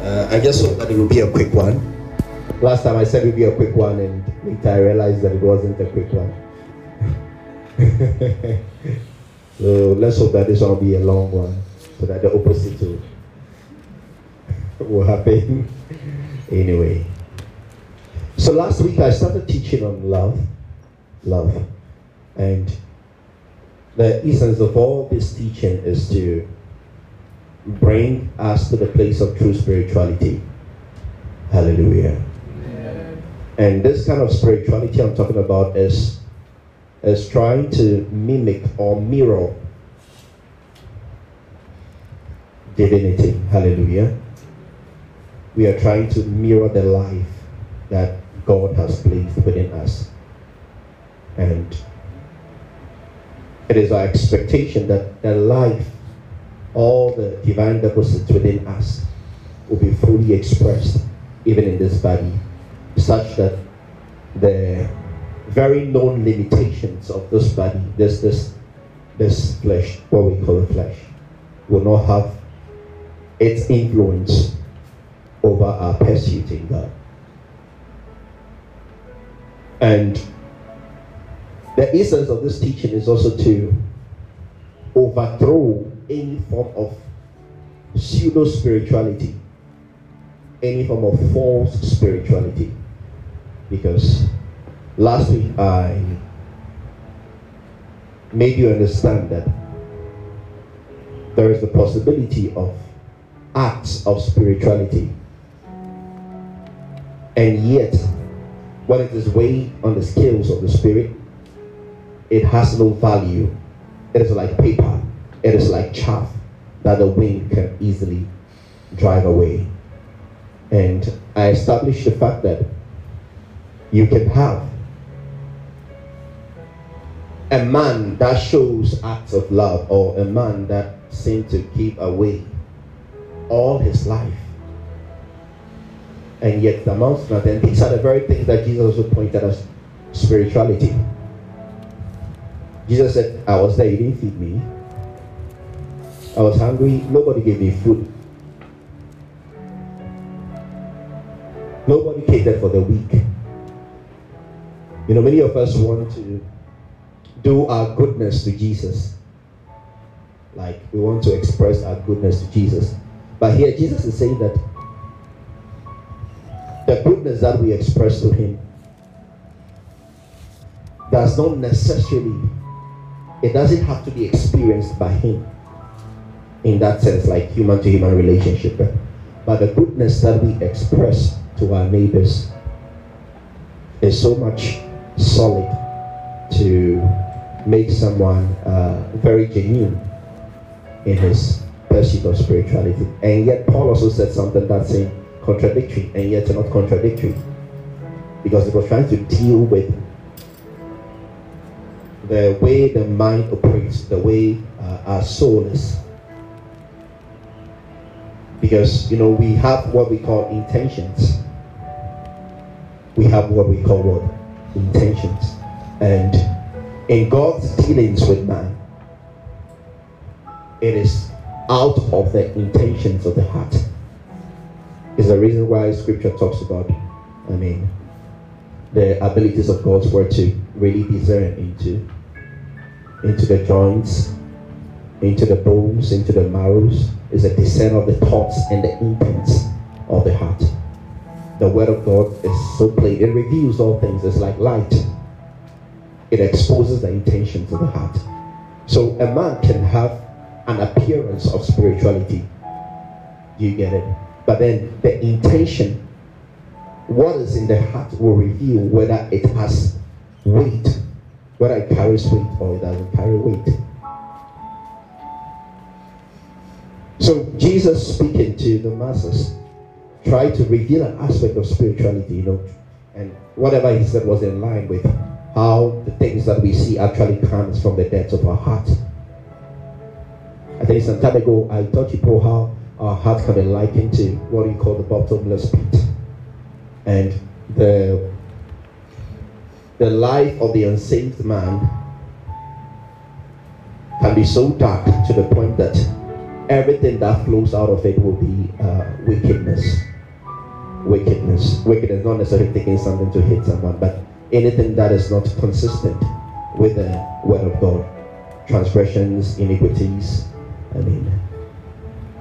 Uh, I just hope that it will be a quick one. Last time I said it would be a quick one, and later I realized that it wasn't a quick one. so let's hope that this one will be a long one, so that the opposite will, will happen. anyway, so last week I started teaching on love, love, and the essence of all this teaching is to bring us to the place of true spirituality. Hallelujah. And this kind of spirituality I'm talking about is, is trying to mimic or mirror divinity. Hallelujah. We are trying to mirror the life that God has placed within us. And it is our expectation that the life all the divine deposits within us will be fully expressed even in this body, such that the very known limitations of this body, this this this flesh, what we call the flesh, will not have its influence over our pursuit in God. And the essence of this teaching is also to overthrow any form of pseudo spirituality, any form of false spirituality. Because last week I made you understand that there is the possibility of acts of spirituality. And yet, when it is weighed on the scales of the spirit, it has no value. It is like paper it is like chaff that the wind can easily drive away. And I established the fact that you can have a man that shows acts of love or a man that seems to keep away all his life. And yet the amounts nothing. These are the very things that Jesus also pointed as spirituality. Jesus said, I was there, you didn't feed me. I was hungry. Nobody gave me food. Nobody catered for the weak. You know, many of us want to do our goodness to Jesus. Like we want to express our goodness to Jesus. But here, Jesus is saying that the goodness that we express to Him does not necessarily, it doesn't have to be experienced by Him in that sense, like human to human relationship. But the goodness that we express to our neighbors is so much solid to make someone uh, very genuine in his pursuit of spirituality. And yet, Paul also said something that's contradictory, and yet not contradictory, because he was trying to deal with the way the mind operates, the way uh, our soul is because, you know, we have what we call intentions. We have what we call what? Intentions. And in God's dealings with man, it is out of the intentions of the heart. Is the reason why scripture talks about, I mean, the abilities of God's word to really discern into into the joints, into the bones, into the marrows, is a discern of the thoughts and the intents of the heart. The word of God is so plain. It reveals all things. It's like light. It exposes the intentions of the heart. So a man can have an appearance of spirituality. You get it? But then the intention, what is in the heart, will reveal whether it has weight, whether it carries weight or it doesn't carry weight. So Jesus speaking to the masses tried to reveal an aspect of spirituality, you know, and whatever he said was in line with how the things that we see actually comes from the depths of our heart. I think some time ago I taught people how our heart can be likened to what we call the bottomless pit. And the the life of the unsaved man can be so dark to the point that everything that flows out of it will be uh, wickedness. Wickedness. Wickedness, not necessarily taking something to hit someone, but anything that is not consistent with the word of God. Transgressions, iniquities, I mean,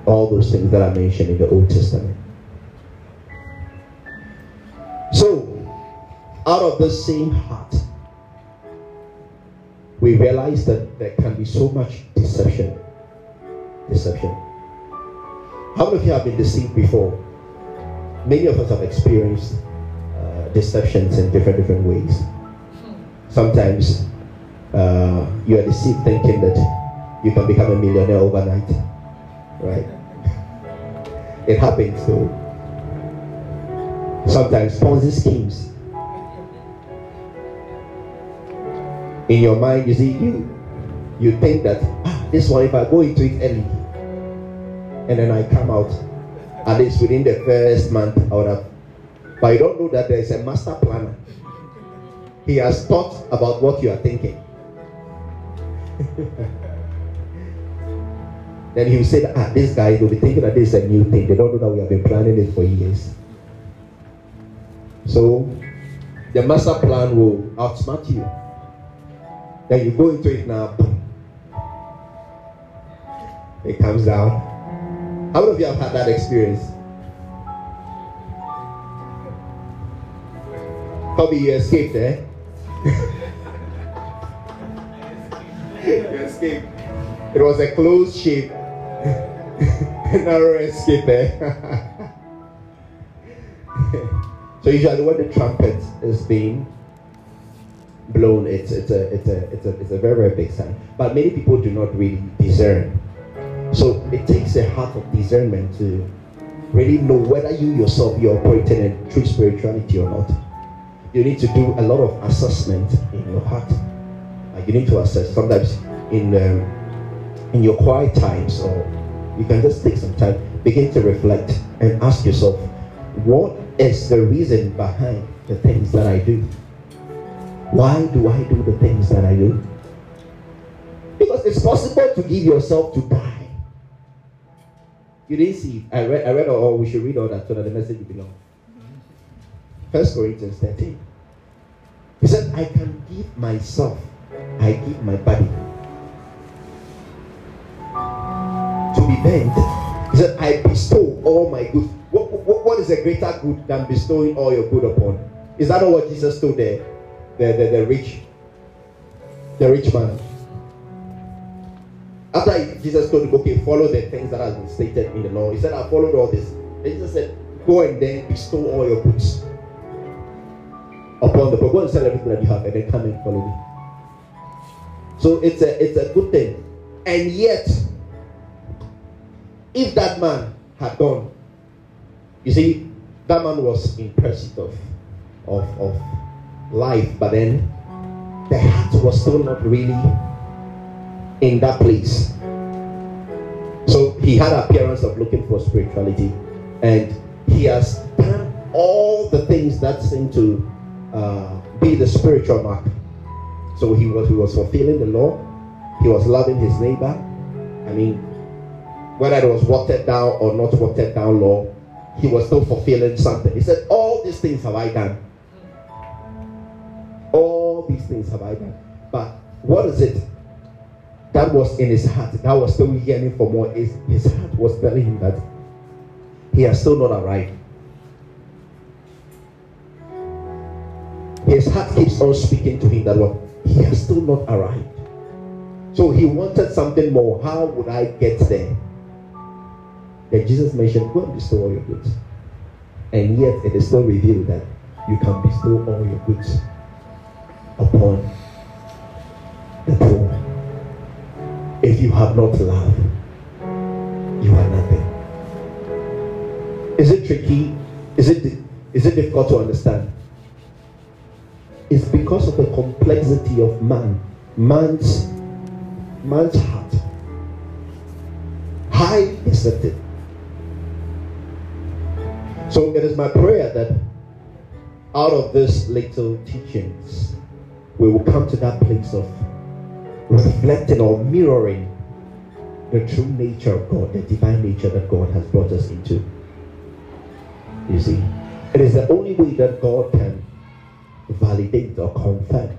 all those things that are mentioned in the Old Testament. So, out of the same heart, we realize that there can be so much deception. Deception. How many of you have been deceived before? Many of us have experienced uh, deceptions in different different ways. Sometimes uh, you are deceived thinking that you can become a millionaire overnight, right? It happens though. Sometimes Ponzi schemes in your mind, you see, you you think that ah, this one, if I go into it early, and then I come out, at least within the first month, I would have. But you don't know that there is a master planner. He has thought about what you are thinking. then he that ah, this guy will be thinking that this is a new thing. They don't know that we have been planning it for years. So the master plan will outsmart you. Then you go into it now. It comes down. How many of you have had that experience? Probably you escaped, eh? you escaped. It was a closed ship. Narrow escape, eh? so usually when the trumpet is being blown, it's it's a it's a it's a it's a very very big sign. But many people do not really discern. So it takes a heart of discernment to really know whether you yourself you're operating in true spirituality or not. You need to do a lot of assessment in your heart. Like you need to assess sometimes in um, in your quiet times, or you can just take some time, begin to reflect and ask yourself, what is the reason behind the things that I do? Why do I do the things that I do? Because it's possible to give yourself to die. You didn't see I read, I read, or we should read all that so that the message will belong. First Corinthians 13. He said, I can give myself, I give my body to be bent. He said, I bestow all my goods. What, what, what is a greater good than bestowing all your good upon? Is that not what Jesus told there? the, the, the rich, the rich man. After Jesus told him, okay, follow the things that has been stated in the law, he said, I followed all this. And Jesus said, go and then bestow all your goods upon the poor. Go and sell everything that you have and then come and follow me. So it's a it's a good thing. And yet, if that man had gone, you see, that man was in pursuit of of, of life, but then the heart was still not really in that place. So he had appearance of looking for spirituality, and he has done all the things that seem to uh, be the spiritual mark. So he was he was fulfilling the law. He was loving his neighbor. I mean, whether it was watered down or not watered down law, he was still fulfilling something. He said, "All these things have I done." All these things have I done. But what is it that was in his heart that was still yearning for more? His, his heart was telling him that he has still not arrived. His heart keeps on speaking to him that what he has still not arrived. So he wanted something more. How would I get there? Then Jesus mentioned, Go and bestow all your goods. And yet it is still revealed that you can bestow all your goods upon the poor. If you have not love, you are nothing. Is it tricky? Is it is it difficult to understand? It's because of the complexity of man, man's man's heart. High deceptive. So it is my prayer that out of this little teachings, we will come to that place of reflecting or mirroring the true nature of God, the divine nature that God has brought us into. You see, it is the only way that God can validate or confirm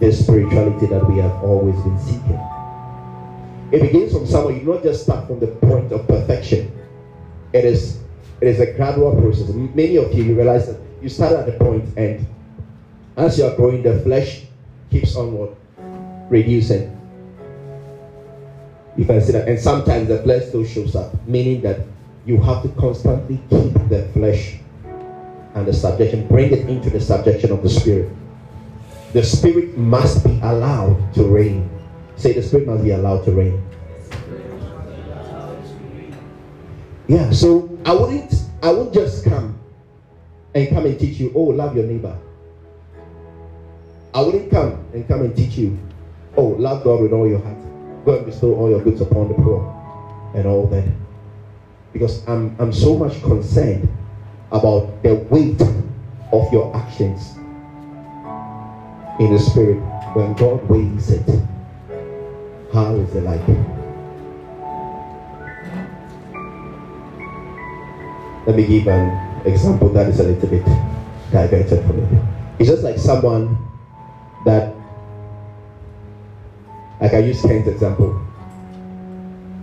the spirituality that we have always been seeking. It begins from somewhere. You not just start from the point of perfection. It is it is a gradual process. Many of you you realize that you start at the point and as you are growing, the flesh keeps on what? Reducing. You can see that. And sometimes the flesh still shows up, meaning that you have to constantly keep the flesh and the subjection, bring it into the subjection of the spirit. The spirit must be allowed to reign. Say the spirit must be allowed to reign. Yeah, so I wouldn't I won't just come and come and teach you, oh, love your neighbor. I wouldn't come and come and teach you, oh, love God with all your heart. Go and bestow all your goods upon the poor and all that. Because I'm, I'm so much concerned about the weight of your actions in the spirit when God weighs it. How is it like? Let me give an example that is a little bit diverted from it. It's just like someone that like I use Ken's example.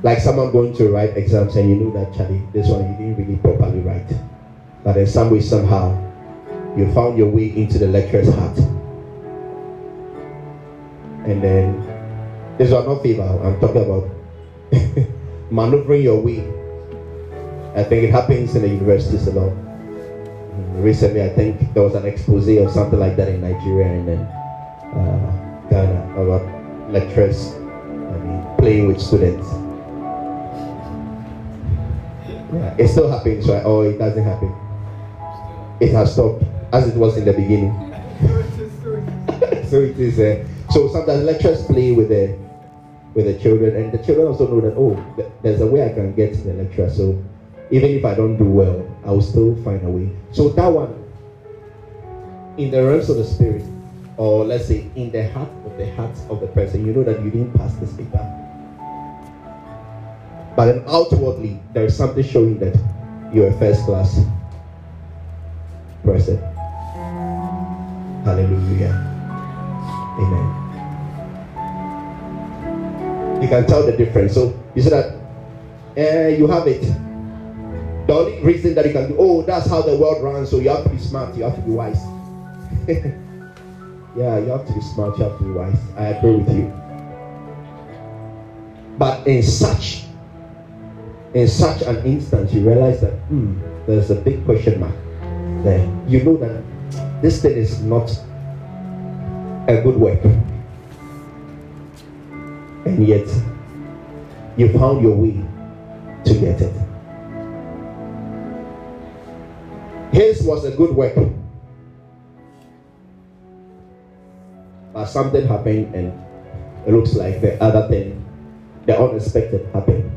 Like someone going to write exams and you know that Charlie, this one you didn't really properly write. But in some way, somehow, you found your way into the lecturer's heart. And then this one not favor. I'm talking about maneuvering your way. I think it happens in the universities a lot. Mm, recently, I think there was an expose or something like that in Nigeria and then uh, Ghana about lecturers I mean, playing with students. Yeah, it still happens, right? Or it doesn't happen. It has stopped as it was in the beginning. so it is. Uh, so sometimes lecturers play with the with the children, and the children also know that oh, there's a way I can get to the lecturer. So even if I don't do well, I will still find a way. So that one, in the realms of the spirit, or let's say in the heart of the heart of the person, you know that you didn't pass this paper. But then outwardly, there is something showing that you're a first class person. Hallelujah. Amen. You can tell the difference. So you see that uh, you have it. The only reason that you can do, oh, that's how the world runs, so you have to be smart, you have to be wise. Yeah, you have to be smart, you have to be wise. I agree with you. But in such in such an instance, you realize that hmm, there's a big question mark there. You know that this thing is not a good work. And yet, you found your way to get it. His was a good work but something happened and it looks like the other thing, the unexpected happened.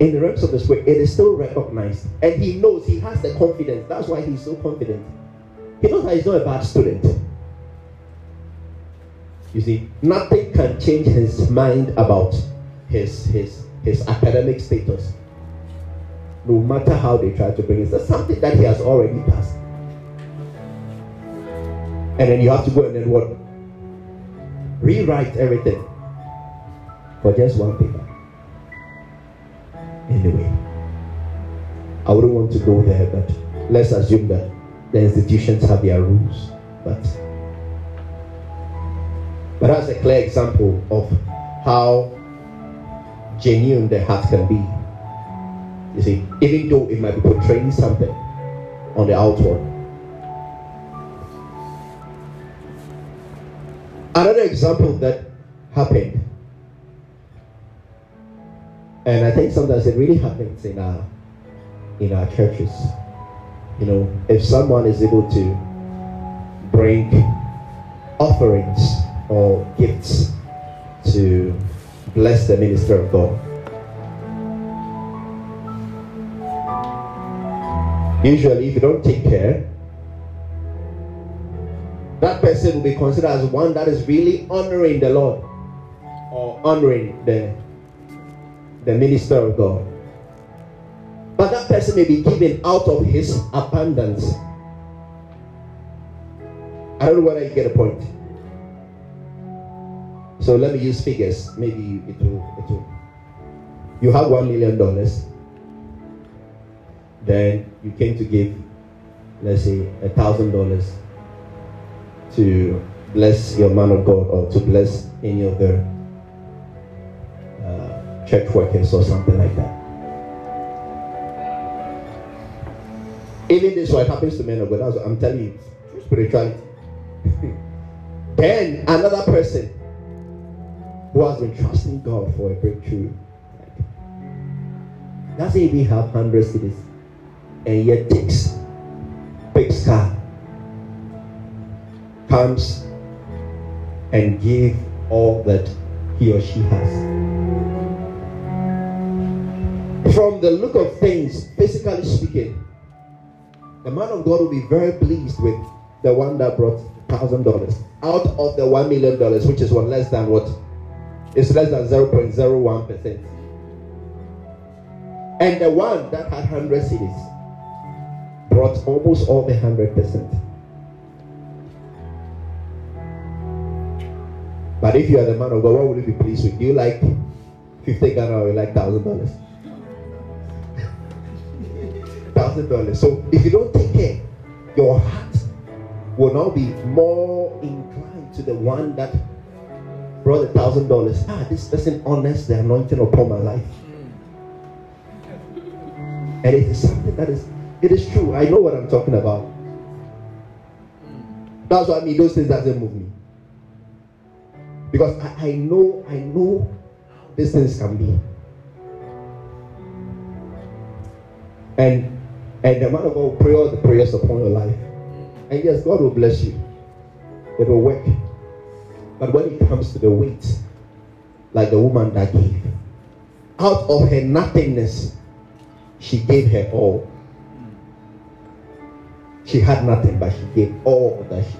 In the realms of the spirit, it is still recognized, and he knows he has the confidence. That's why he's so confident. He knows that he's not a bad student. You see, nothing can change his mind about his his his academic status. No matter how they try to bring it, there's something that he has already passed. And then you have to go and then what? Rewrite everything for just one paper. Anyway, I wouldn't want to go there, but let's assume that the institutions have their rules. But but that's a clear example of how genuine the heart can be. You see, even though it might be portraying something on the outward, Another example that happened, and I think sometimes it really happens in our in our churches. You know, if someone is able to bring offerings or gifts to bless the minister of God. Usually, if you don't take care, that person will be considered as one that is really honoring the Lord or honoring the, the minister of God. But that person may be given out of his abundance. I don't know whether you get a point. So let me use figures. Maybe it will, it will. You have one million dollars. Then you came to give, let's say, a thousand dollars to bless your man of God or to bless any of the uh, church workers or something like that. Even this what happens to men of God. That's what I'm telling you. Spirituality. then another person who has been trusting God for a breakthrough doesn't even have hundred cedis and yet takes big car comes and give all that he or she has. From the look of things, physically speaking, the man of God will be very pleased with the one that brought thousand dollars out of the one million dollars, which is what less than what is less than 0.01 percent. And the one that had hundred cedis brought almost all the hundred percent. But if you are the man of God, what would you be pleased with? Do you like 50 Ghana or you like thousand dollars? Thousand dollars. So if you don't take care, your heart will now be more inclined to the one that brought a thousand dollars. Ah, this person honors the anointing upon my life. And it is something that is it is true. I know what I'm talking about. That's why I mean those things doesn't move me. Because I, I know, I know how these things can be. And and the man of God will pray all the prayers upon your life. And yes, God will bless you. It will work. But when it comes to the weight, like the woman that gave, out of her nothingness, she gave her all. She had nothing, but she gave all that she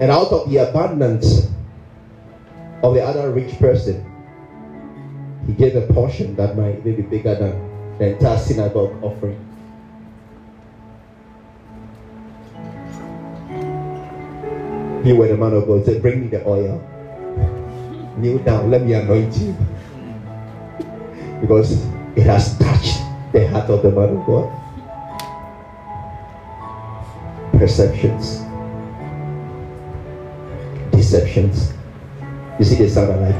and out of the abundance of the other rich person, he gave a portion that might be bigger than the entire synagogue offering. He were the man of God said, Bring me the oil. Kneel down, let me anoint you. because it has touched the heart of the man of God. Perceptions deceptions. You see, they sound alike.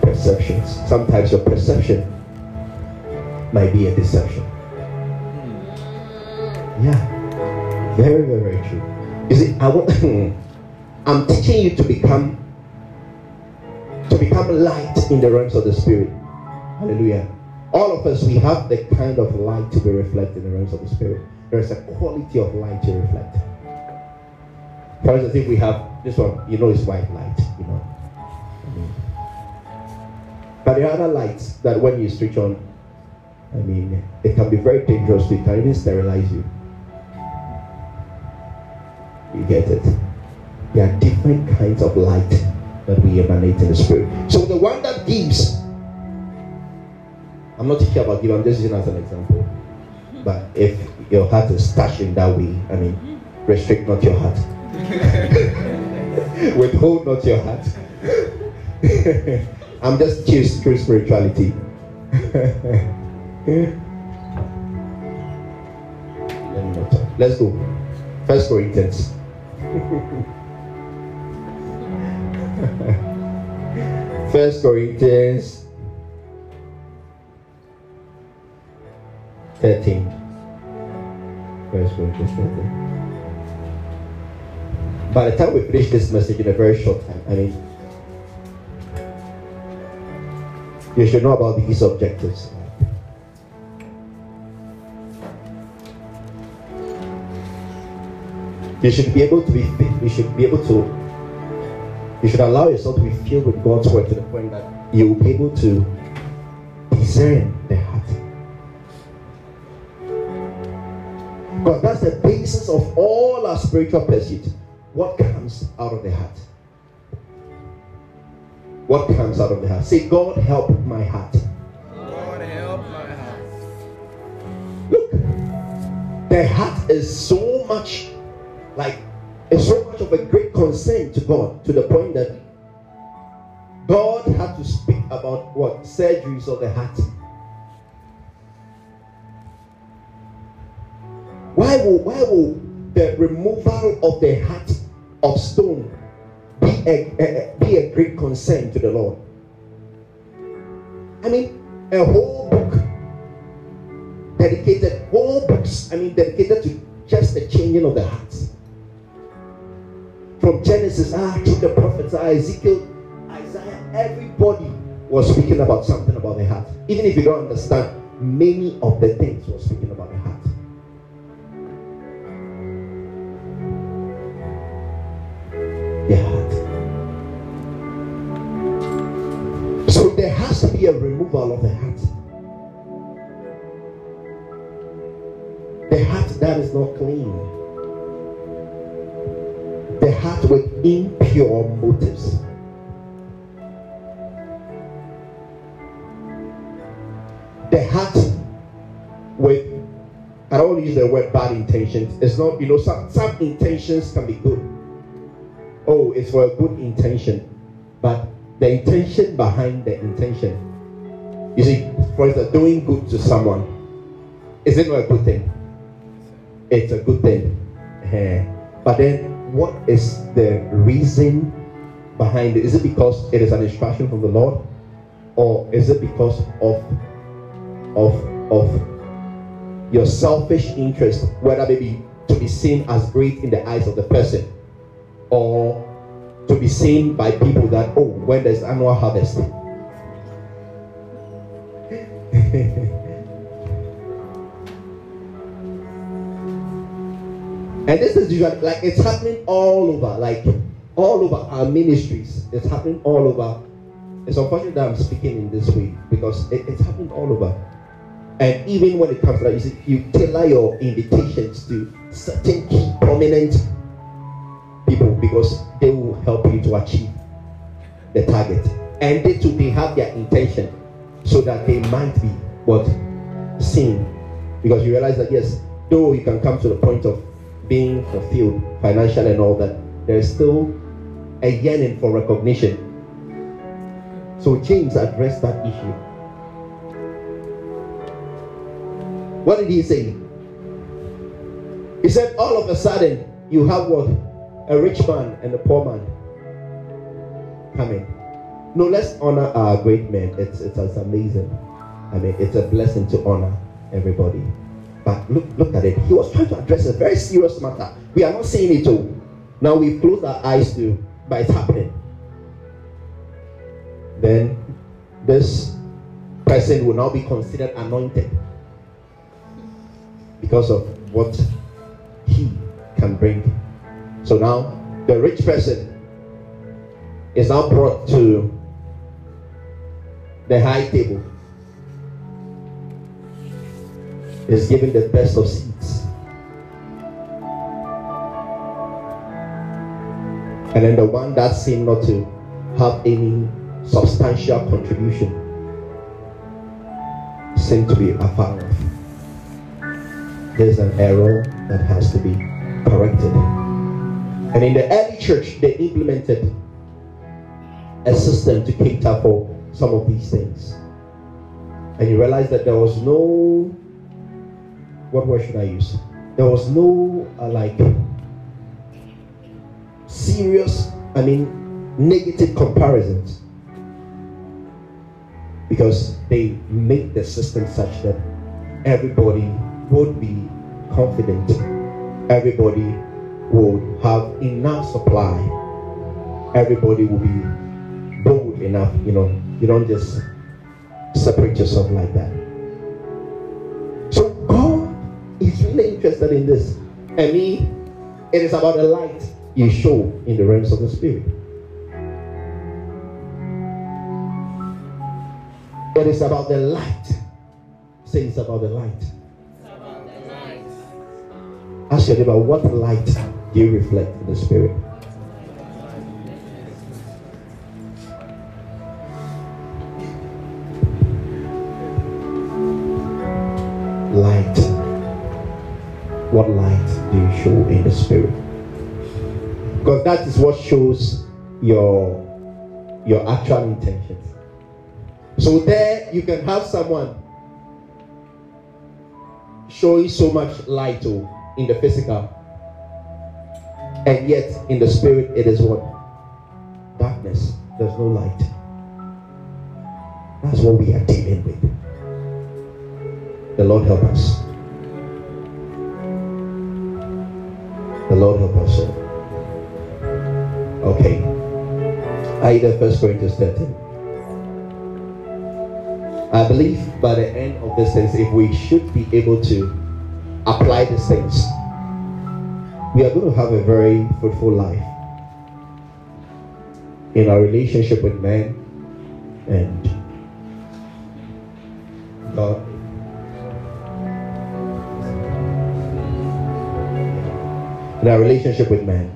Perceptions. Sometimes your perception might be a deception. Yeah. Very, very, very true. You see, I want I'm teaching you to become to become light in the realms of the spirit. Hallelujah. All of us, we have the kind of light to be reflected in the realms of the spirit. There is a quality of light to reflect. For instance, if we have this one, you know, it's white light, you know. I mean, but there are other lights that when you switch on, I mean, it can be very dangerous. It can even sterilize you. You get it? There are different kinds of light that we emanate in the spirit. So the one that gives, I'm not teaching about giving, I'm just using as an example. But if your heart is touched in that way, I mean, restrict not your heart. Withhold not your heart. I'm just curious through spirituality. Let's go. First Corinthians. First Corinthians 13. First Corinthians 13 by the time we finish this message in a very short time, I mean, you should know about these objectives. You should be able to be you should be able to you should allow yourself to be filled with God's word to the point that you will be able to discern the heart. Because that's the basis of all our spiritual pursuits. What comes out of the heart? What comes out of the heart? Say, God help my heart. God help my heart. Look, the heart is so much like it's so much of a great concern to God to the point that God had to speak about what surgeries of the heart. Why will why will the removal of the heart of stone be a, a, be a great concern to the Lord? I mean, a whole book dedicated, whole books, I mean, dedicated to just the changing of the hearts. From Genesis ah, to the prophets, ah, Ezekiel, Isaiah, everybody was speaking about something about the heart. Even if you don't understand, many of the things was speaking about the heart. The heart. So there has to be a removal of the heart. The heart that is not clean. The heart with impure motives. The heart with I don't use the word bad intentions. It's not, you know, some, some intentions can be good. Oh, it's for a good intention. But the intention behind the intention. You see, for instance, doing good to someone, is it not a good thing? It's a good thing. Eh, But then, what is the reason behind it? Is it because it is an instruction from the Lord, or is it because of of of your selfish interest, whether maybe to be seen as great in the eyes of the person, or to be seen by people that oh, when there's annual harvest. And this is like it's happening all over, like all over our ministries. It's happening all over. It's unfortunate that I'm speaking in this way because it, it's happening all over. And even when it comes to that, you see, you tailor your invitations to certain key prominent people because they will help you to achieve the target. And they too they have their intention so that they might be what seen. Because you realize that yes, though you can come to the point of being fulfilled financially and all that, there's still a yearning for recognition. So James addressed that issue. What did he say? He said, all of a sudden, you have what? A rich man and a poor man coming. No, let's honor our great men. It's, it's, it's amazing. I mean, it's a blessing to honor everybody. But look, look at it. He was trying to address a very serious matter. We are not seeing it all. Now we've closed our eyes to, but it's happening. Then this person will now be considered anointed because of what he can bring. So now the rich person is now brought to the high table is given the best of seats. And then the one that seemed not to have any substantial contribution seemed to be afar off. There's an error that has to be corrected. And in the early church, they implemented a system to cater for some of these things. And you realize that there was no what word should I use? There was no uh, like serious, I mean, negative comparisons because they made the system such that everybody would be confident, everybody would have enough supply, everybody will be bold enough. You know, you don't just separate yourself like that. So God is really interested in this. And me, it is about the light you show in the realms of the spirit. It is about the light. Say it's about the light. Ask your neighbor, what light do you reflect in the spirit? Light. What light do you show in the spirit? Because that is what shows your your actual intentions. So there you can have someone showing so much light. to in the physical, and yet in the spirit it is what darkness. There's no light. That's what we are dealing with. The Lord help us. The Lord help us. Okay. Either First Corinthians 13. I believe by the end of this things, if we should be able to apply these things, we are going to have a very fruitful life in our relationship with men and God. In our relationship with men.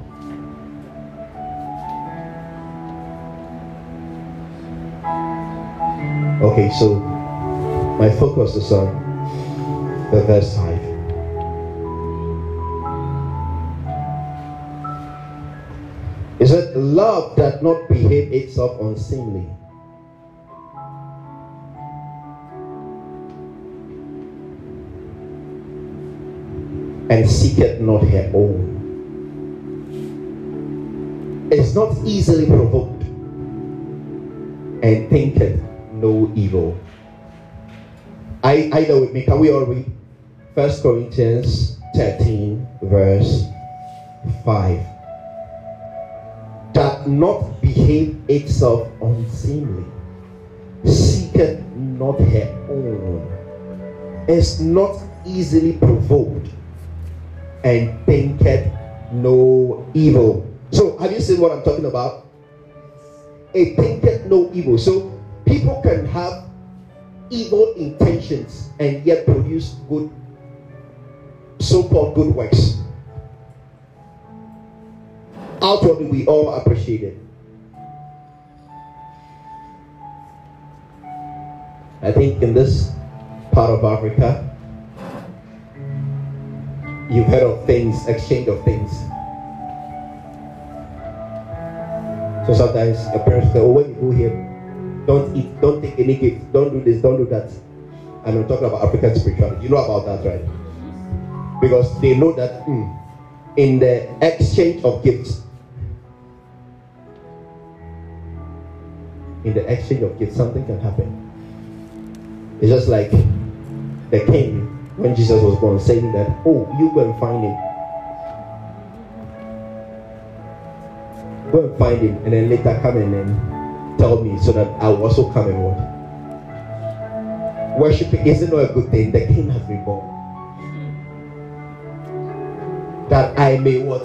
Okay, so my focus is on the verse 5. Love that not behave itself unseemly? And seeketh not her own. Is not easily provoked and thinketh no evil. I either with me, can we all read? First Corinthians 13, verse 5. Not behave itself unseemly, seeketh not her own, is not easily provoked, and thinketh no evil. So, have you seen what I'm talking about? It thinketh no evil. So, people can have evil intentions and yet produce good, so-called good works. Outwardly, we all appreciate it. I think in this part of Africa, you've heard of things, exchange of things. So sometimes your parents say, oh, when you go here, don't eat, don't take any gift, don't do this, don't do that. And I'm talking about African spirituality. You know about that, right? Because they know that mm, in the exchange of gifts, in the exchange of gifts, something can happen. It's just like the king when Jesus was born saying that, oh, you go and find him. Go and find him, and then later come and then tell me so that I will also come and what? Worshiping isn't a good thing. The king has been born. That I may what?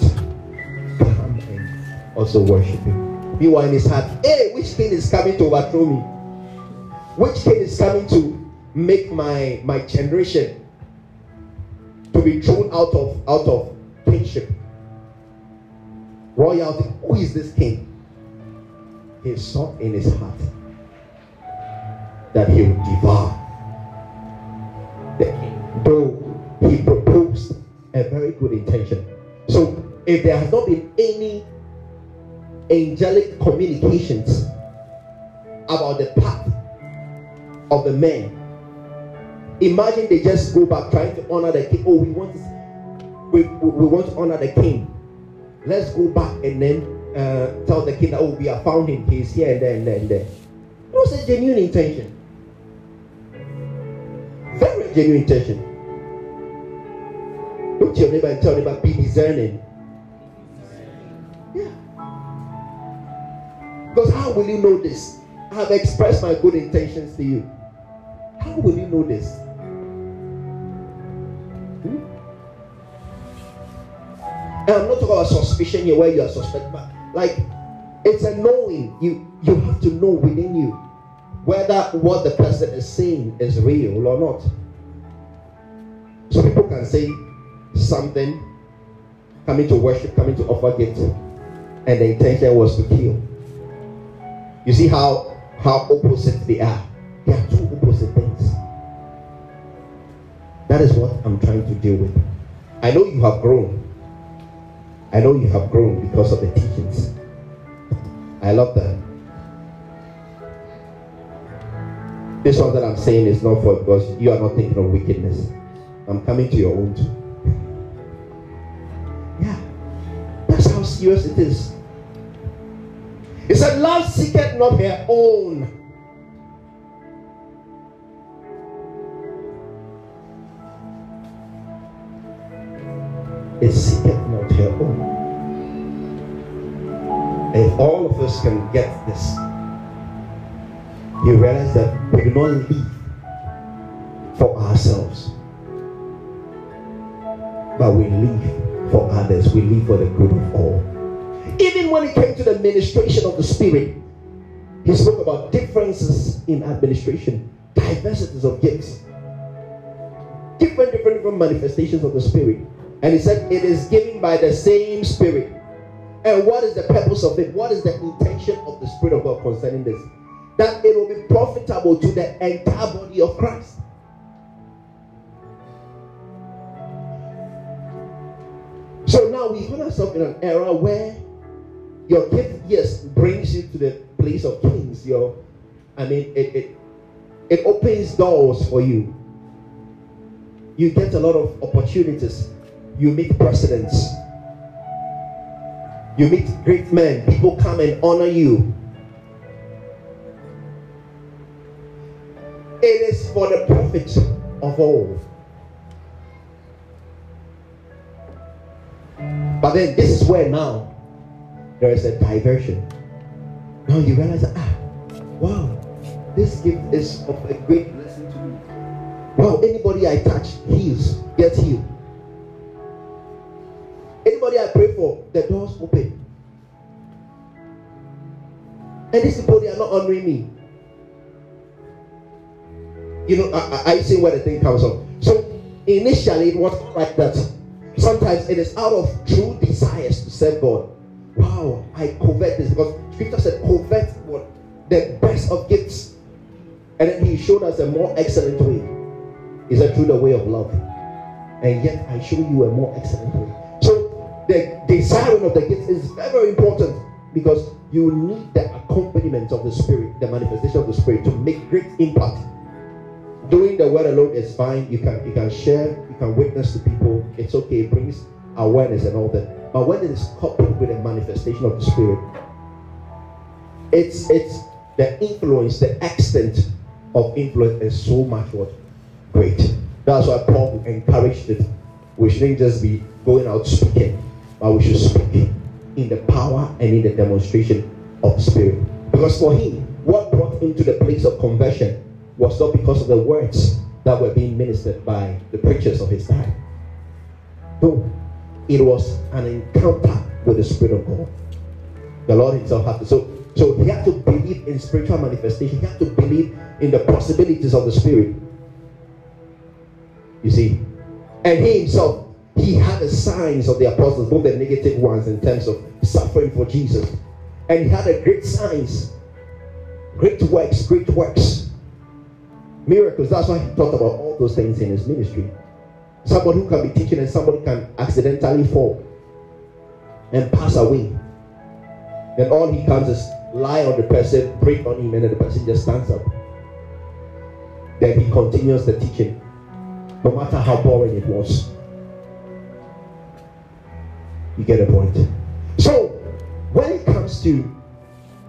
Come and also worship him. Meanwhile in his heart, hey, which king is coming to overthrow me? Which king is coming to make my my generation to be thrown out of out of kingship? Royalty. Who is this king? he sought in his heart that he would devour the king, though he proposed a very good intention. So, if there has not been any angelic communications about the path of the men, imagine they just go back trying to honor the king. Oh, we want we, we want to honor the king. Let's go back and then uh, tell the king that, oh, we have found him. He's here and there and there and there. It was a genuine intention. Very genuine intention. Look to your neighbor and tell neighbor, be discerning. Because how will you know this? I have expressed my good intentions to you. How will you know this? Hmm? And I'm not talking about suspicion here where you are suspect, but like it's a knowing. You you have to know within you whether what the person is saying is real or not. So people can say something, coming to worship, coming to offer gifts, and the intention was to kill. You see how how opposite they are. They are two opposite things. That is what I'm trying to deal with. I know you have grown. I know you have grown because of the teachings. I love that. This one that I'm saying is not for because you are not thinking of wickedness. I'm coming to your own. Yeah. That's how serious it is. He said, Love seeketh not her own. It seeketh not her own. If all of us can get this, you realize that we do not live for ourselves, but we live for others. We live for the good of all. When it came to the administration of the Spirit, he spoke about differences in administration, diversities of gifts, different, different, different manifestations of the Spirit. And he said, It is given by the same Spirit. And what is the purpose of it? What is the intention of the Spirit of God concerning this? That it will be profitable to the entire body of Christ. So now we find ourselves in an era where your gift, yes, brings you to the place of kings. Your, I mean, it, it, it opens doors for you. You get a lot of opportunities. You meet presidents. You meet great men. People come and honor you. It is for the profit of all. But then this is where now there is a diversion. Now you realize ah, wow, this gift is of a great blessing to me. Wow, anybody I touch heals, gets healed. Anybody I pray for, the doors open. And these people, they are not honoring me. You know, I, I see where the thing comes from. So initially, it was like that. Sometimes it is out of true desires to serve God wow, I covet this because scripture said covet what the best of gifts. And then he showed us a more excellent way. Is that through the way of love? And yet I show you a more excellent way. So the desiring of the gifts is very, very important because you need the accompaniment of the spirit, the manifestation of the spirit to make great impact. Doing the word alone is fine. You can you can share, you can witness to people. It's okay. It brings awareness and all that. But when it is coupled with a manifestation of the Spirit, it's it's the influence, the extent of influence is so much what great. That's why Paul encouraged it. We shouldn't just be going out speaking, but we should speak in the power and in the demonstration of Spirit. Because for him, what brought him to the place of conversion was not because of the words that were being ministered by the preachers of his time. No, it was an encounter with the Spirit of God. The Lord Himself had to. So, so he had to believe in spiritual manifestation. He had to believe in the possibilities of the Spirit. You see, and he himself, he had the signs of the apostles, both the negative ones in terms of suffering for Jesus, and he had a great signs, great works, great works, miracles. That's why he talked about all those things in his ministry. Somebody who can be teaching and somebody can accidentally fall and pass away. And all he comes is lie on the person, breathe on him, and then the person just stands up. Then he continues the teaching, no matter how boring it was. You get a point. So, when it comes to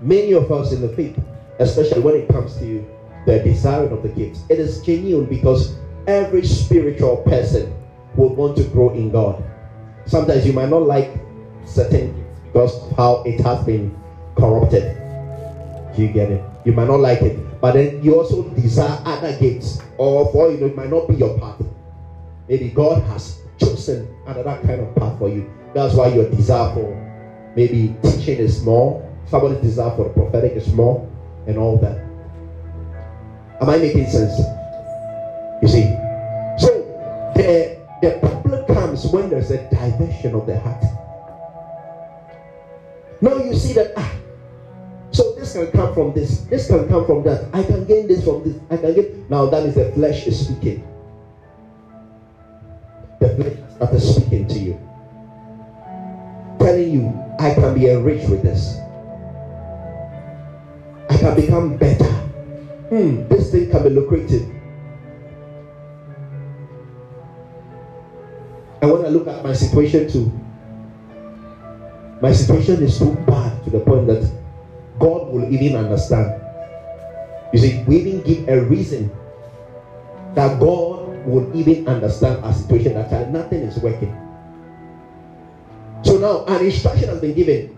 many of us in the faith, especially when it comes to the desiring of the gifts, it is genuine because every spiritual person would want to grow in God. Sometimes you might not like certain because how it has been corrupted. Do you get it? You might not like it, but then you also desire other gifts, or for you know, it might not be your path. Maybe God has chosen another kind of path for you. That's why your desire for maybe teaching is more, somebody's desire for the prophetic is more, and all that. Am I making sense? The problem comes when there's a diversion of the heart. Now you see that ah, so this can come from this, this can come from that. I can gain this from this. I can get now that is the flesh is speaking. the flesh started speaking to you, telling you, I can be enriched with this. I can become better. Hmm, this thing can be lucrative. And when I look at my situation too, my situation is so bad to the point that God will even understand. You see, we even give a reason that God will even understand our situation that nothing is working. So now an instruction has been given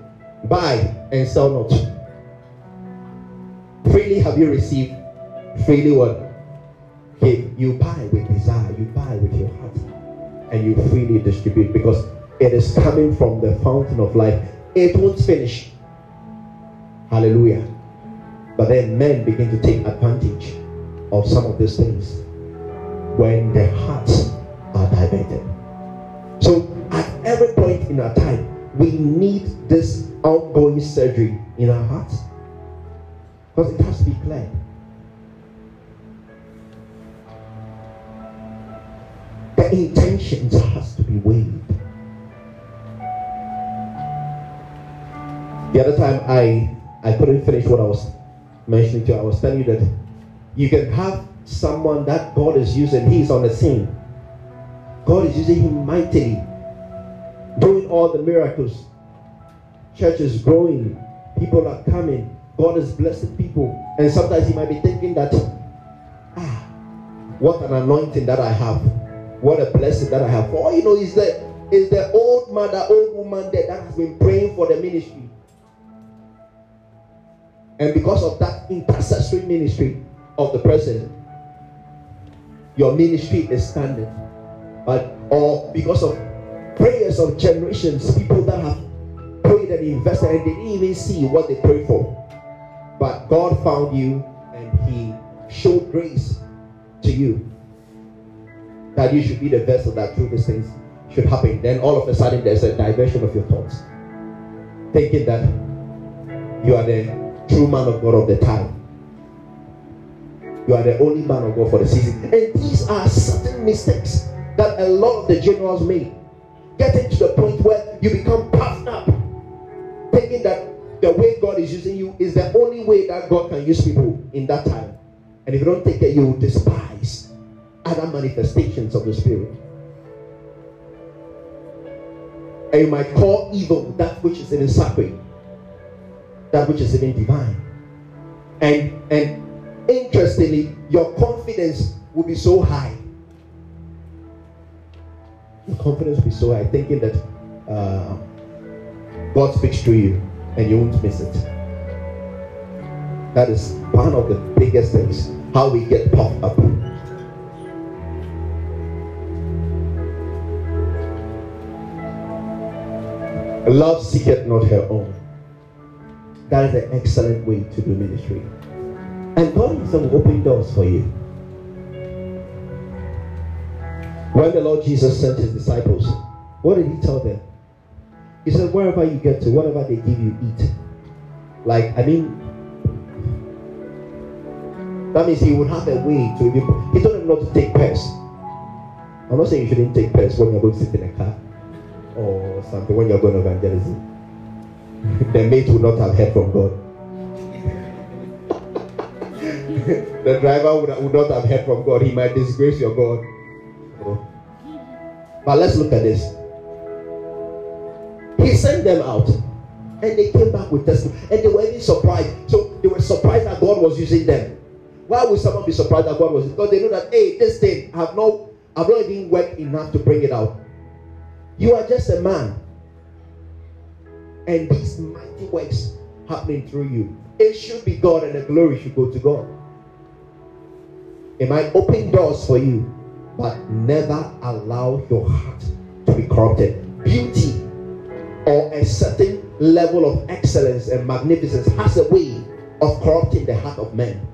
buy and sell not. Freely have you received, freely what? Okay, you buy with desire, you buy with your heart, and you freely distribute because it is coming from the fountain of life. It won't finish. Hallelujah. But then men begin to take advantage of some of these things when their hearts are diverted. So at every point in our time, we need this ongoing surgery in our hearts. Because it has to be clear. The intentions has to be weighed. The other time I I couldn't finish what I was mentioning to you. I was telling you that you can have someone that God is using, he's on the scene. God is using him mightily, doing all the miracles. Church is growing, people are coming, God is blessing people. And sometimes you might be thinking that, ah, what an anointing that I have. What a blessing that I have. For all you know, is the is the old mother, old woman there that has been praying for the ministry. And because of that intercessory ministry of the person, your ministry is standing. But or because of prayers of generations, people that have prayed and invested and they didn't even see what they prayed for. But God found you and He showed grace to you that you should be the vessel that through these things should happen. Then all of a sudden there's a diversion of your thoughts. Thinking that you are the true man of God of the time. You are the only man of God for the season. And these are certain mistakes that a lot of the generals made. Getting to the point where you become puffed up, thinking that the way God is using you is the only way that God can use people in that time. And if you don't take it, you will despise other manifestations of the Spirit. And you might call evil that which is in sacred, that which is in divine. And and interestingly, your confidence will be so high. Your confidence will be so high, thinking that uh, God speaks to you and you won't miss it. That is one of the biggest things how we get puffed up. Love seeketh not her own. That is an excellent way to do ministry. And God is going open doors for you. When the Lord Jesus sent his disciples, what did he tell them? He said, wherever you get to, whatever they give you, eat. Like, I mean, that means he would have a way to. He told them not to take pairs. I'm not saying you shouldn't take pairs when you're going to sit in a car or something, when you're going evangelism. the mate would not have heard from God. the driver would, would not have heard from God. He might disgrace your God. But let's look at this. He sent them out. And they came back with testimony. And they were even surprised. So they were surprised that God was using them. Why would someone be surprised that God was Because they know that, hey, this thing I have not I've not even worked enough to bring it out. You are just a man. And these mighty works happening through you. It should be God and the glory should go to God. It might open doors for you, but never allow your heart to be corrupted. Beauty or a certain level of excellence and magnificence has a way of corrupting the heart of men.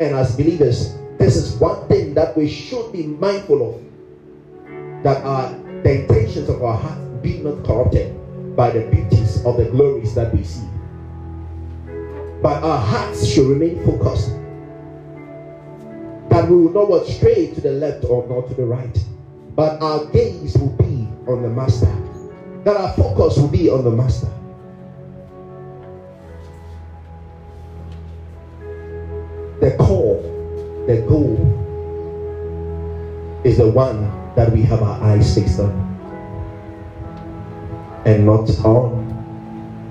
And as believers, this is one thing that we should be mindful of. That our the intentions of our heart be not corrupted by the beauties of the glories that we see. But our hearts should remain focused. That we will not go stray to the left or not to the right, but our gaze will be on the master. That our focus will be on the master. The core, the goal is the one that we have our eyes fixed on. And not on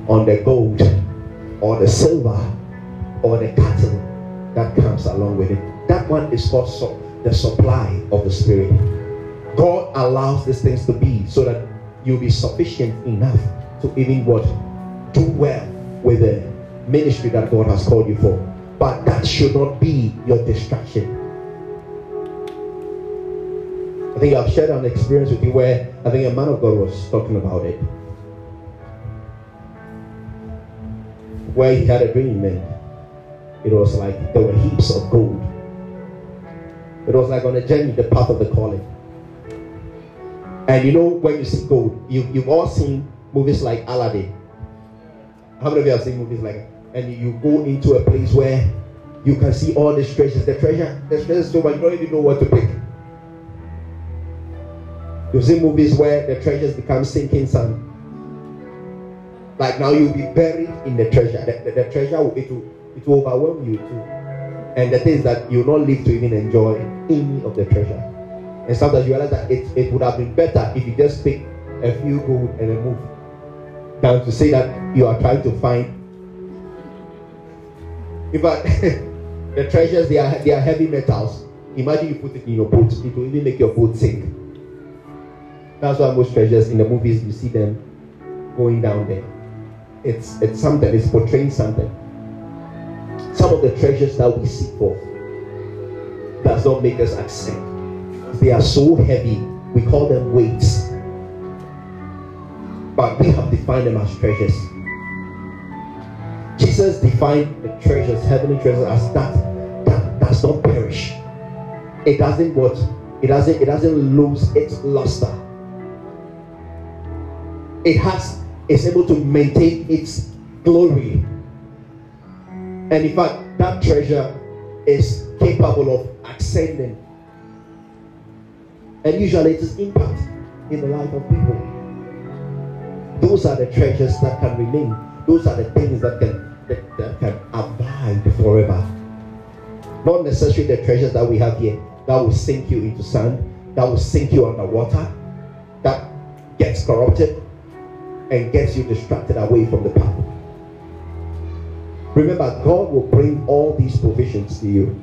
on the gold or the silver or the cattle that comes along with it. That one is called so, the supply of the Spirit. God allows these things to be so that you'll be sufficient enough to even what do well with the ministry that God has called you for. But that should not be your distraction. Think I've shared an experience with you where I think a man of God was talking about it. Where he had a dream and it was like there were heaps of gold. It was like on a journey, the path of the calling. And you know, when you see gold, you, you've all seen movies like Aladdin. How many of you have seen movies like And you go into a place where you can see all these treasures. The treasure, the treasure so you don't even know what to pick. You've seen movies where the treasures become sinking sand. Like now you'll be buried in the treasure. The, the, the treasure will, it will, it will overwhelm you too. And the thing is that you'll not live to even enjoy any of the treasure. And sometimes you realize that it, it would have been better if you just pick a few gold and then move. Than to say that you are trying to find. In fact, the treasures they are they are heavy metals. Imagine you put it in your boat, it will even make your boat sink. That's why most treasures in the movies you see them going down there. It's it's something, it's portraying something. Some of the treasures that we seek for does not make us accept. They are so heavy, we call them weights. But we have defined them as treasures. Jesus defined the treasures, heavenly treasures, as that that does not perish. It doesn't what? It doesn't it doesn't lose its luster. It has is able to maintain its glory. And in fact, that treasure is capable of ascending. And usually it is impact in the life of people. Those are the treasures that can remain. Those are the things that can that, that can abide forever. Not necessarily the treasures that we have here that will sink you into sand, that will sink you underwater, that gets corrupted, and gets you distracted away from the path. Remember, God will bring all these provisions to you,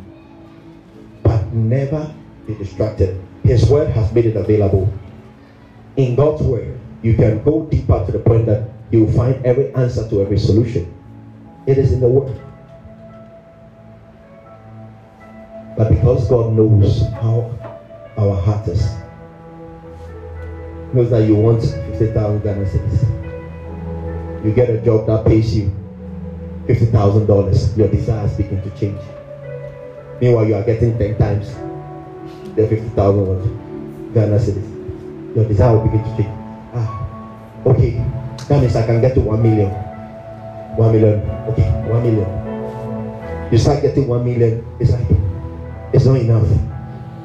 but never be distracted. His word has made it available. In God's word, you can go deeper to the point that you will find every answer to every solution. It is in the word. But because God knows how our heart is, knows that you want 50,000 Ghana cedis. You get a job that pays you $50,000. Your desires begin to change. Meanwhile, you are getting 10 times the 50,000 Ghana cedis. Your desire will begin to change. Ah, okay. That means I can get to 1 million. 1 million. Okay, 1 million. You start getting 1 million. It's like, it's not enough.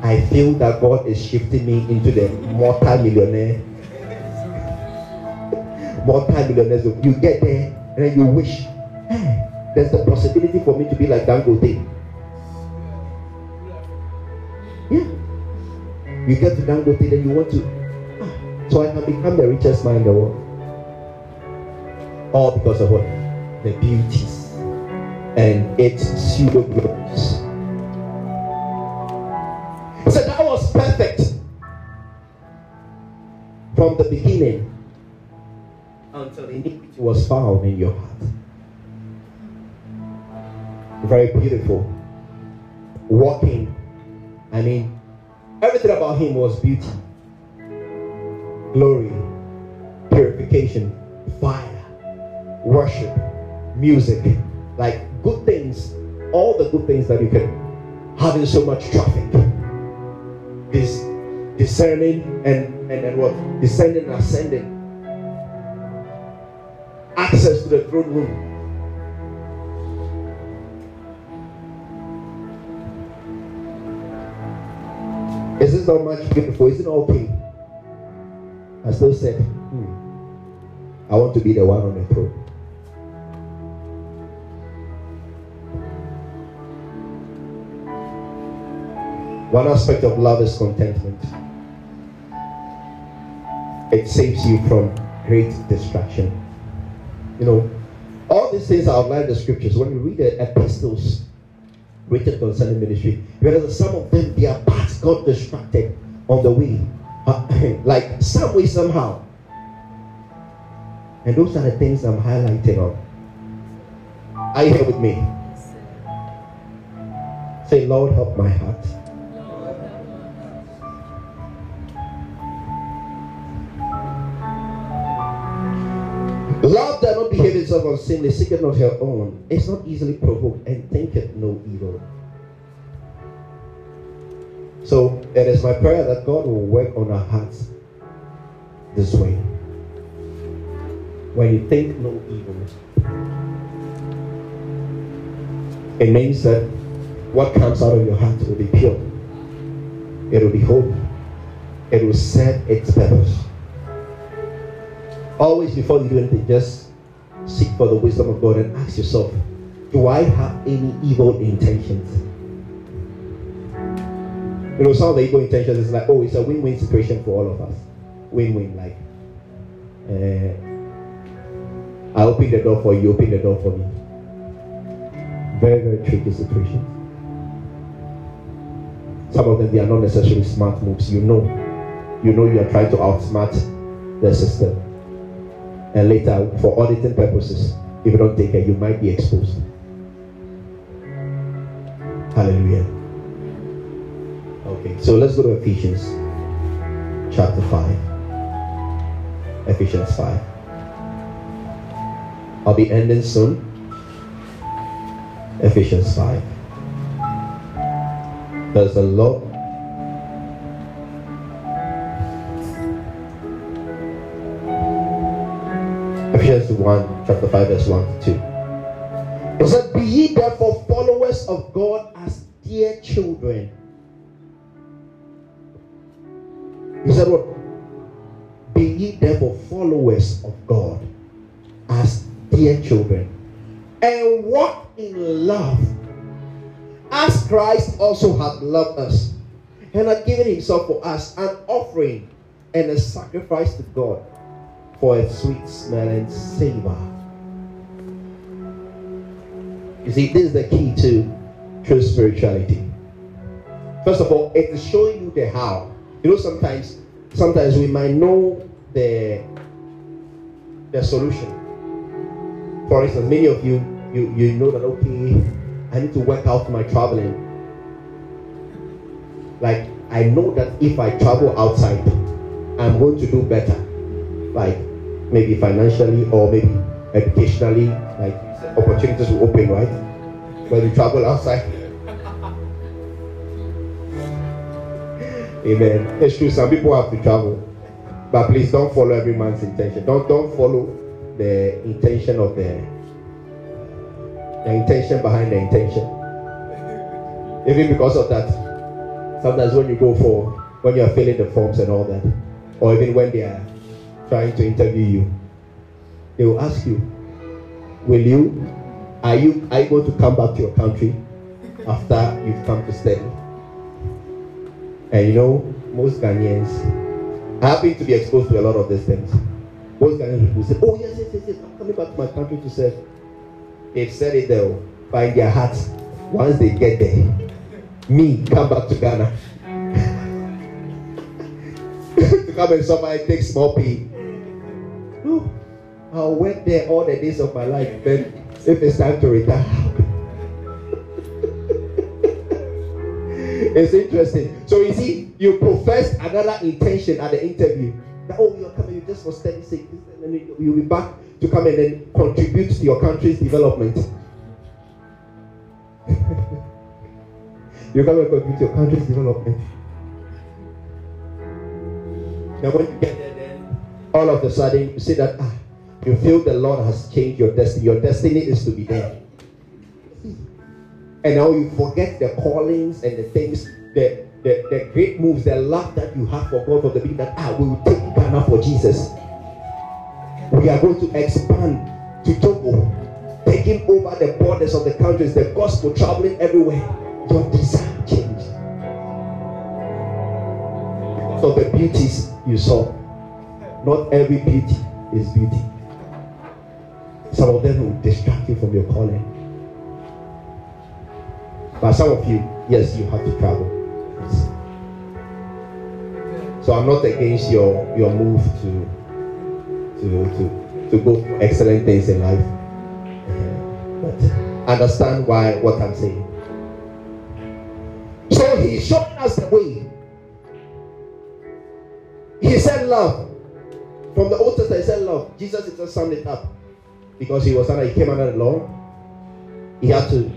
I feel that God is shifting me into the multi-millionaire. Multi-millionaires. You get there and then you wish, hey, there's the possibility for me to be like Dangote. Yeah. You get to Dangote, then you want to, ah, so I can become the richest man in the world. All because of what? The beauties and its pseudo glories. So that was perfect from the beginning until iniquity was found in your heart. Very beautiful. Walking. I mean, everything about him was beauty, glory, purification, fire, worship, music, like good things, all the good things that you can having so much traffic this discerning and, and and what descending and ascending access to the throne room Is this not much beautiful? Is it okay? I still said, hmm, I want to be the one on the throne. One aspect of love is contentment. It saves you from great distraction. You know, all these things are outlined in the scriptures. When you read the epistles written concerning ministry, that some of them, their paths got distracted on the way. Uh, like some way, somehow. And those are the things I'm highlighting on. Are you here with me? Say, Lord, help my heart. Unseemly, seeketh not her own, is not easily provoked, and thinketh no evil. So it is my prayer that God will work on our hearts this way. When you think no evil, it means that what comes out of your heart will be pure, it will be holy, it will serve its purpose. Always before you do anything, just seek for the wisdom of God and ask yourself, do I have any evil intentions? You know, some of the evil intentions is like, oh, it's a win-win situation for all of us. Win-win, like, uh, I open the door for you, open the door for me. Very, very tricky situation. Some of them, they are not necessarily smart moves. You know, you know you are trying to outsmart the system and later for auditing purposes if you don't take it you might be exposed. Hallelujah. Okay so let's go to ephesians chapter 5 ephesians 5 i'll be ending soon. Ephesians 5 there's a lot Ephesians 1, chapter 5, verse 1 to 2. It said, Be ye therefore followers of God as dear children. He said, What? Be ye therefore followers of God as dear children, and walk in love, as Christ also hath loved us, and hath given himself for us an offering and a sacrifice to God for a sweet smelling savor. You see, this is the key to true spirituality. First of all, it is showing you the how. You know, sometimes, sometimes we might know the the solution. For instance, many of you, you you know that okay, I need to work out my traveling. Like I know that if I travel outside, I'm going to do better. Like maybe financially or maybe educationally, like opportunities will open, right? When you travel outside. Amen. It's true, some people have to travel. But please don't follow every man's intention. Don't don't follow the intention of the the intention behind the intention. Even because of that, sometimes when you go for when you are filling the forms and all that, or even when they are trying to interview you, they will ask you, Will you, are you, going to come back to your country after you've come to study? And you know, most Ghanaians, happen to be exposed to a lot of these things. Most Ghanaians will say, Oh, yes, yes, yes, yes, I'm coming back to my country to serve. They've said it but in their hearts, once they get there, me come back to Ghana. to come and and take small pay no, I'll work there all the days of my life. Then, if it's time to retire, it's interesting. So you see, you profess another intention at the interview. That oh, you're coming you just for study sake, and then you'll be back to come and then contribute to your country's development. you come and contribute to your country's development. Now when you get there all of a sudden you see that ah, you feel the Lord has changed your destiny. Your destiny is to be there. And now you forget the callings and the things that the, the great moves, the love that you have for God from the beginning that ah, we will take Ghana for Jesus. We are going to expand to Togo, taking over the borders of the countries, the gospel traveling everywhere. Your desire changed. Because of the beauties you saw. Not every beauty is beauty. Some of them will distract you from your calling. But some of you, yes, you have to travel. Yes. So I'm not against your your move to to to to go for excellent things in life. But understand why what I'm saying. So he's showing us the way. He said love. From the Old Testament, he said love. Jesus just summed it up. Because he was under, he came under the law. He had to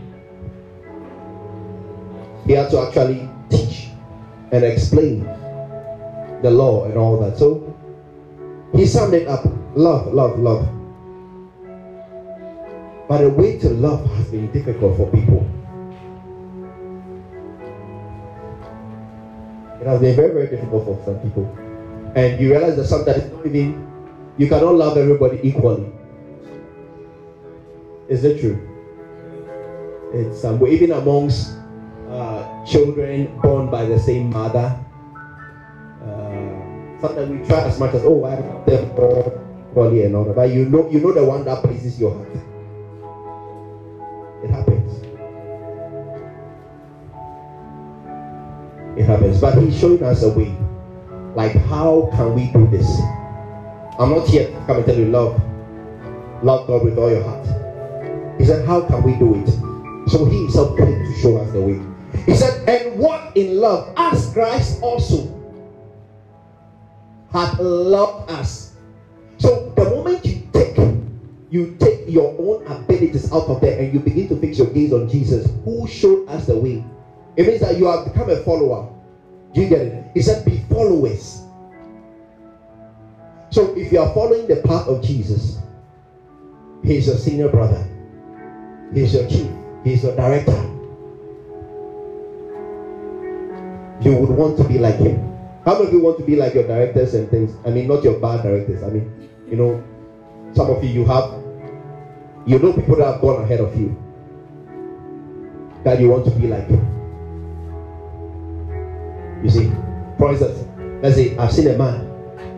he had to actually teach and explain the law and all that. So he summed it up love, love, love. But the way to love has been difficult for people. It has been very, very difficult for some people. And you realize that sometimes not even, you cannot love everybody equally. Is it true? It's um, even amongst uh, children born by the same mother. Uh, sometimes we try as much as oh I love them equally and all but you know you know the one that pleases your heart. It happens. It happens, but he's showing us a way. Like how can we do this? I'm not here to come and tell you love, love God with all your heart. He said, How can we do it? So he himself came to show us the way. He said, And walk in love as Christ also hath loved us. So the moment you take you take your own abilities out of there and you begin to fix your gaze on Jesus, who showed us the way. It means that you have become a follower. Do you get it? He said, Be followers. So if you are following the path of Jesus, he's your senior brother. He's your chief. He's your director. You would want to be like him. How many of you want to be like your directors and things? I mean, not your bad directors. I mean, you know, some of you, you have, you know people that have gone ahead of you. That you want to be like him. You see, for instance, let's say I've seen a man.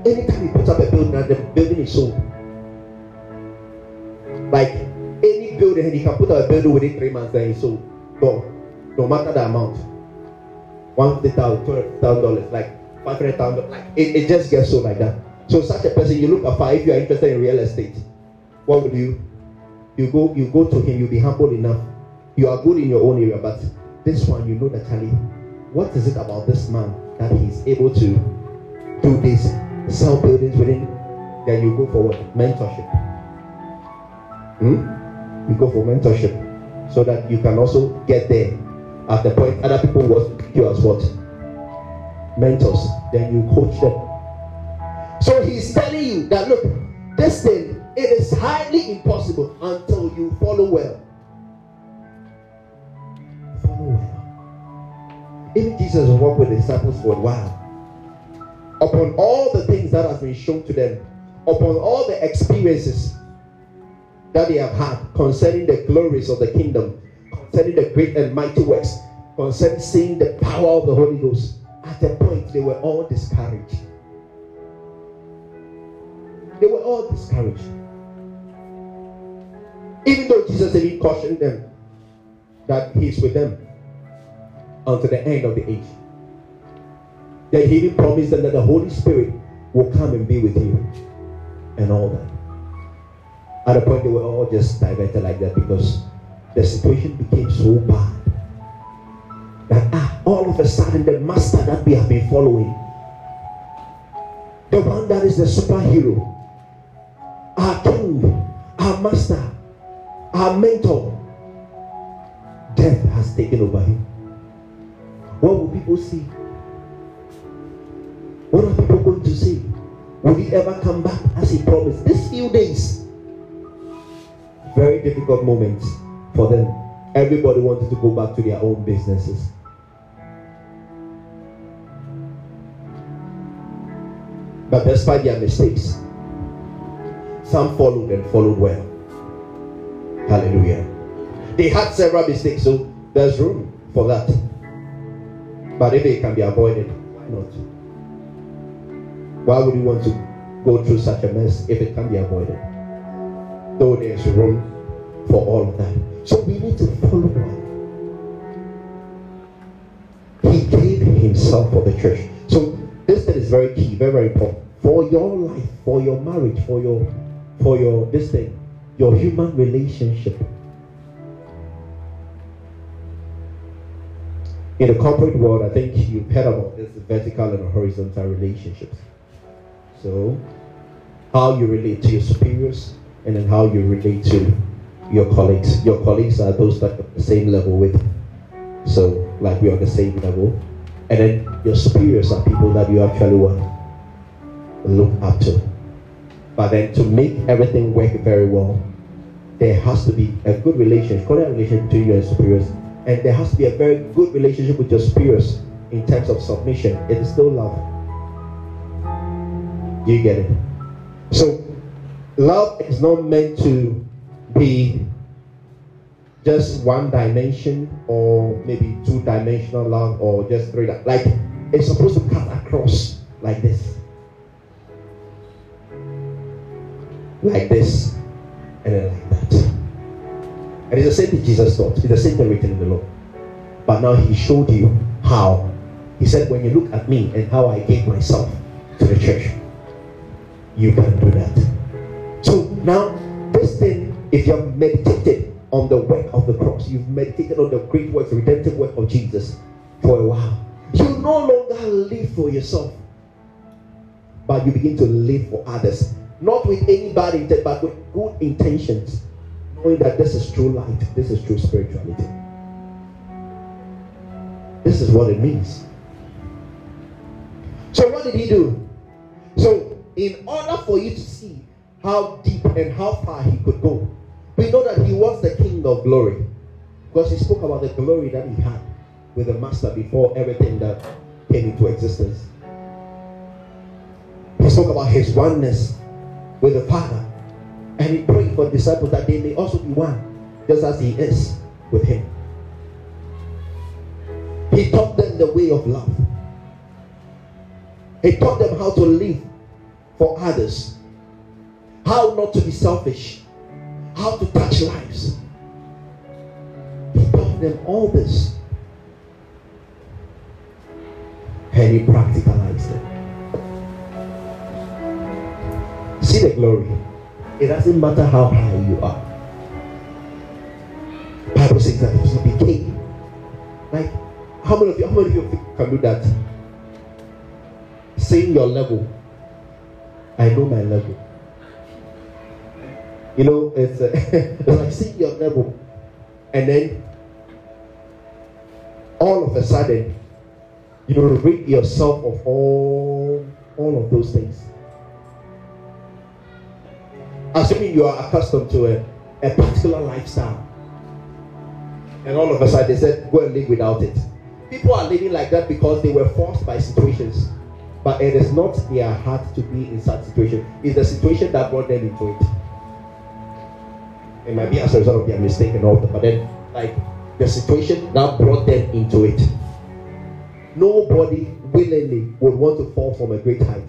Anytime he puts up a building the building is sold, like any building, he can put up a building within three months, then he's sold. No, no matter the amount, one fifty thousand, two hundred thousand dollars, like five hundred thousand, like it, it just gets sold like that. So such a person, you look at if you are interested in real estate, what would you? You go, you go to him. You be humble enough. You are good in your own area, but this one, you know that Charlie. What is it about this man that he's able to do this, sell buildings within? Then you go for what? Mentorship. Hmm? You go for mentorship so that you can also get there at the point other people will you as what? Mentors. Then you coach them. So he's telling you that look, this thing it is highly impossible until you follow well. Even Jesus walked with the disciples for a while. Upon all the things that have been shown to them, upon all the experiences that they have had concerning the glories of the kingdom, concerning the great and mighty works, concerning seeing the power of the Holy Ghost, at the point they were all discouraged. They were all discouraged. Even though Jesus even cautioned them that He's with them until the end of the age. Then He even promised them that the Holy Spirit will come and be with you and all that. At a point, they were all just diverted like that because the situation became so bad that ah, all of a sudden the master that we have been following, the one that is the superhero, our king, our master, our mentor, death has taken over him. What will people see? What are people going to see? Will he ever come back as he promised? These few days, very difficult moments for them. Everybody wanted to go back to their own businesses. But despite their mistakes, some followed and followed well. Hallelujah. They had several mistakes, so there's room for that. But if it can be avoided, why not? Why would you want to go through such a mess if it can be avoided? Though there's room for all of that. So we need to follow God. He gave himself for the church. So this thing is very key, very, very important. For your life, for your marriage, for your for your this thing, your human relationship. In the corporate world, I think you've heard about this vertical and horizontal relationships. So, how you relate to your superiors, and then how you relate to your colleagues. Your colleagues are those that are the same level with. So, like we're on the same level. And then your superiors are people that you actually want look up to. But then to make everything work very well, there has to be a good relationship, cordial relationship between you and superiors. And there has to be a very good relationship with your superiors in terms of submission. It is still love. Do you get it? So love is not meant to be just one dimension or maybe two dimensional love or just three like it's supposed to cut across like this like this, and then like that. And it's the same thing Jesus taught. It's the same thing written in the law. But now he showed you how. He said, when you look at me and how I gave myself to the church, you can do that. So now, this thing, if you have meditated on the work of the cross, you've meditated on the great work, the redemptive work of Jesus for a while, you no longer live for yourself, but you begin to live for others. Not with any bad intent, but with good intentions. Knowing that this is true light, this is true spirituality. This is what it means. So, what did he do? So, in order for you to see how deep and how far he could go, we know that he was the King of glory. Because he spoke about the glory that he had with the Master before everything that came into existence. He spoke about his oneness with the Father. And he prayed for disciples that they may also be one, just as he is with him. He taught them the way of love. He taught them how to live for others, how not to be selfish, how to touch lives. He taught them all this. And he practicalized it. See the glory. It doesn't matter how high you are. The Bible says that he became. Like, how many of you, how many of you can do that? Saying your level. I know my level. You know, it's, uh, it's like seeing your level. And then all of a sudden, you rid yourself of all all of those things. Assuming you are accustomed to a, a particular lifestyle. And all of a sudden they said, go and live without it. People are living like that because they were forced by situations. But it is not their heart to be in such situation. It's the situation that brought them into it. It might be as a result of their mistake and all that. But then, like, the situation that brought them into it. Nobody willingly would want to fall from a great height.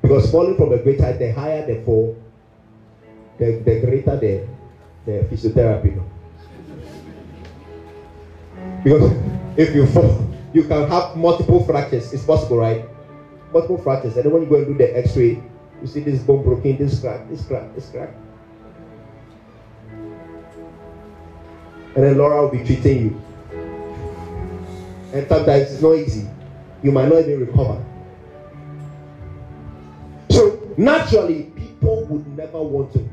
Because falling from a great height, the higher the fall, the, the greater the, the physiotherapy. Because if you fall, you can have multiple fractures. It's possible, right? Multiple fractures. And then when you go and do the x-ray, you see this bone broken, this crack, this crack, this crack. And then Laura will be treating you. And sometimes it's not easy. You might not even recover. So naturally, people would never want to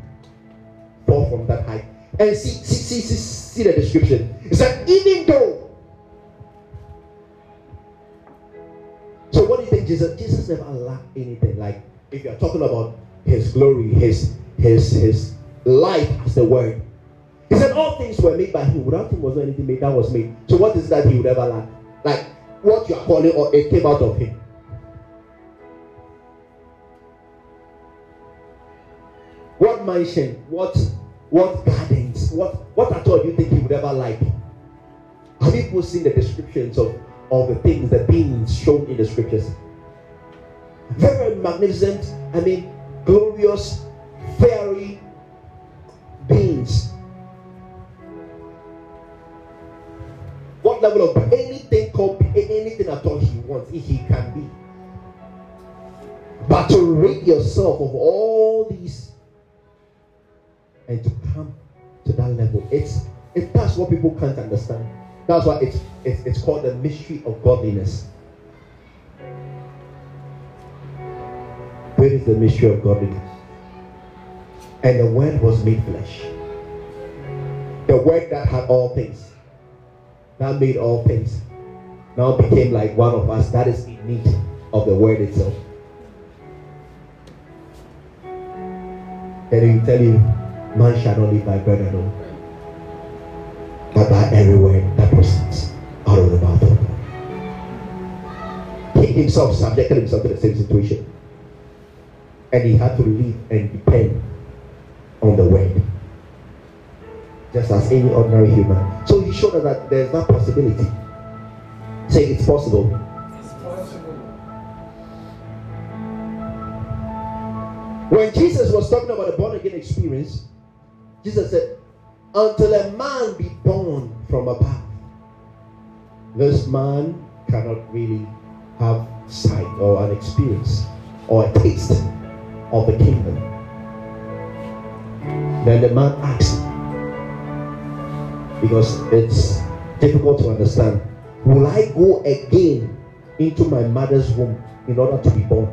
from that height. And see, see, see, see, see the description. It said, even though. So what do you think Jesus? Jesus never lacked anything. Like if you're talking about his glory, his his his life as the word. He said all things were made by him. Without him was not anything made that was made. So what is that he would ever lack? Like what you are calling or it came out of him. not mention what what gardens, what what at all do you think he would ever like. Have you seen the descriptions of, of the things, the beings shown in the scriptures? Very magnificent, I mean, glorious, fairy beings. What level of anything called anything at all he wants, if he can be. But to rid yourself of all these and to come to that level, it's it, that's what people can't understand. That's why it's, it's, it's called the mystery of godliness. Where is the mystery of godliness? And the word was made flesh. The word that had all things, that made all things, now became like one of us that is in need of the word itself. And he tell you, man shall not live by bread alone, but by every word that proceeds out of the mouth of God. He himself subjected himself to the same situation. And he had to live and depend on the word. Just as any ordinary human. So he showed us that there's that possibility. Say it's possible. It's possible. When Jesus was talking about the born again experience, Jesus said, Until a man be born from above, this man cannot really have sight or an experience or a taste of the kingdom. Then the man asked, because it's difficult to understand, will I go again into my mother's womb in order to be born?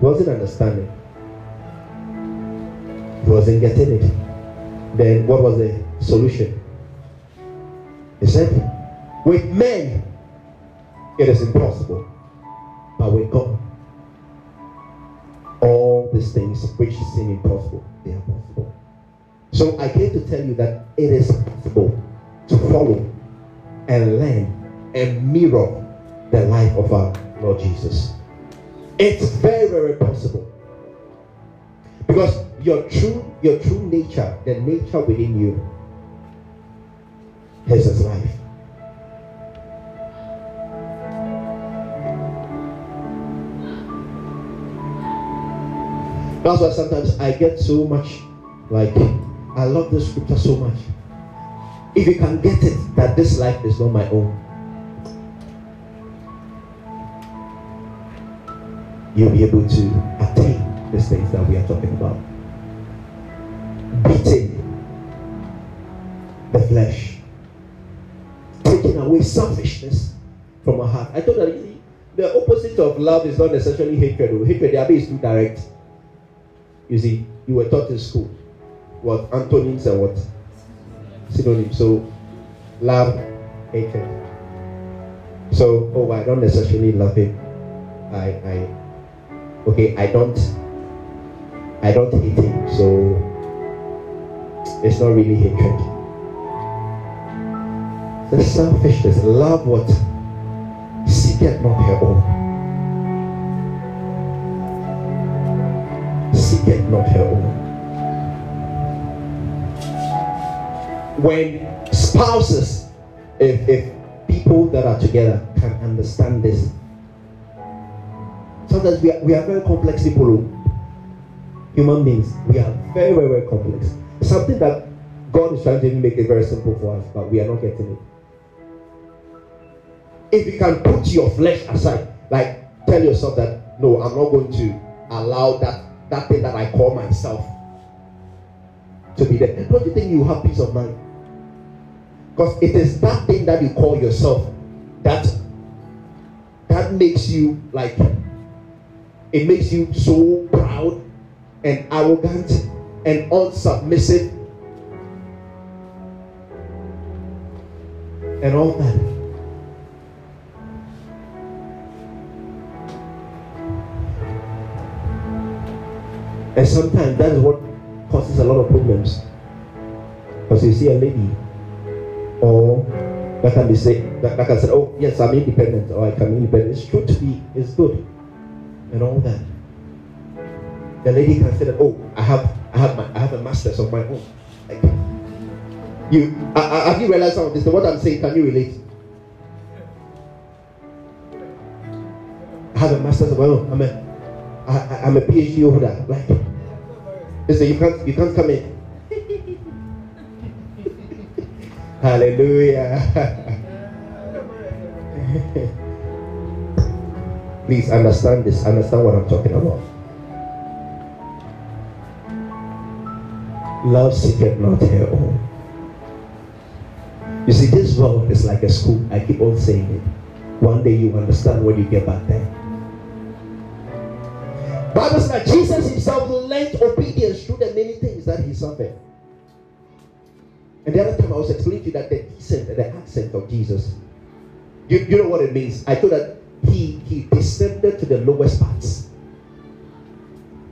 He wasn't understanding. He wasn't getting it. Then what was the solution? He said, with men it is impossible, but with God, all these things which seem impossible, they are possible. So I came to tell you that it is possible to follow and learn and mirror the life of our Lord Jesus. It's very, very possible. Because your true, your true nature, the nature within you, has his life. That's why sometimes I get so much like I love this scripture so much. If you can get it that this life is not my own, you'll be able to attain these things that we are talking about. Beating the flesh, taking away selfishness from our heart. I told that the opposite of love is not necessarily hatred. Oh. Hatred, the other is too direct. You see, you were taught in school what antonyms and what synonyms. So, love, hatred. So, oh, I don't necessarily love him. I, I, okay, I don't, I don't hate him. So, it's not really hatred. The selfishness, love what seeketh not her own. Seeketh not her own. when spouses, if, if people that are together can understand this, sometimes we are, we are very complex people, oh. human beings. We are very, very, very complex. Something that God is trying to make it very simple for us, but we are not getting it. If you can put your flesh aside, like tell yourself that no, I'm not going to allow that that thing that I call myself to be there. Don't you think you have peace of mind? Because it is that thing that you call yourself that that makes you like it makes you so proud and arrogant and unsubmissive and all that. And sometimes that is what causes a lot of problems. Because you see a lady or that can be said that, that can say, oh yes, I'm independent or I can be independent. It's true to be, it's good, and all that. the lady can say that, oh, I have, I have, my, I have a master's of my own. Like, you, I, I, have you realized some of this? What I'm saying, can you relate? I have a master's of my own. I'm a, I, I'm a PhD holder. Like, listen, you can't, you can't come in. Hallelujah. Please understand this. Understand what I'm talking about. Love seeketh not her own. You see, this world is like a school. I keep on saying it. One day you understand when you get back there. Bible says that Jesus himself learned obedience through the many things that he suffered. And the other time I was explaining to you that the descent the accent of Jesus, you, you know what it means. I thought that he he descended to the lowest parts.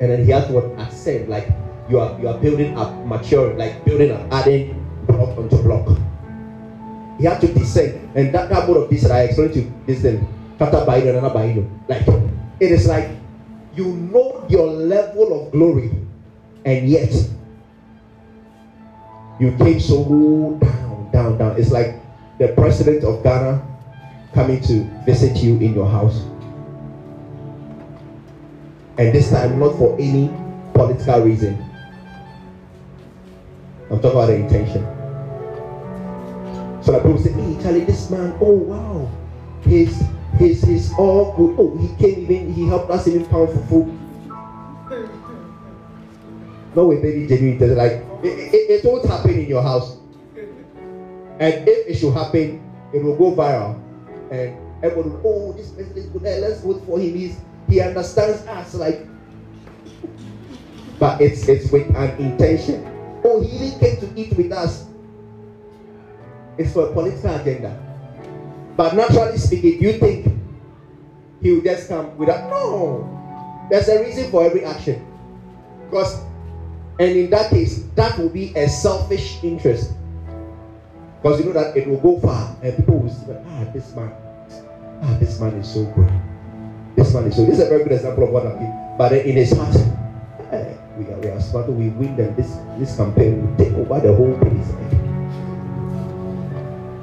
And then he had to ascend, like you are you are building up, maturing, like building up, adding block onto block. He had to descend. And that, that mode of descent, I explained to you this thing. Like it is like you know your level of glory, and yet you came so down, down, down. It's like the president of Ghana coming to visit you in your house. And this time, not for any political reason. I'm talking about the intention. So the people say, hey, Charlie, this man, oh wow, he's he's he's all oh, good. Oh, he came even, he helped us even pound for food. No way, baby, genuine. Like it, it, it won't happen in your house. And if it should happen, it will go viral. And everybody will, oh, this person is good. let's vote for him. He's, he understands us. Like, but it's it's with an intention. He even came to eat with us. It's for a political agenda. But naturally speaking, you think he will just come without no. There's a reason for every action. Because and in that case, that will be a selfish interest. Because you know that it will go far and people will say, ah, this man, ah, this man is so good. This man is so This is a very good example of what I'm. But in his heart, we are, we are we win them. This this campaign will take over the whole place.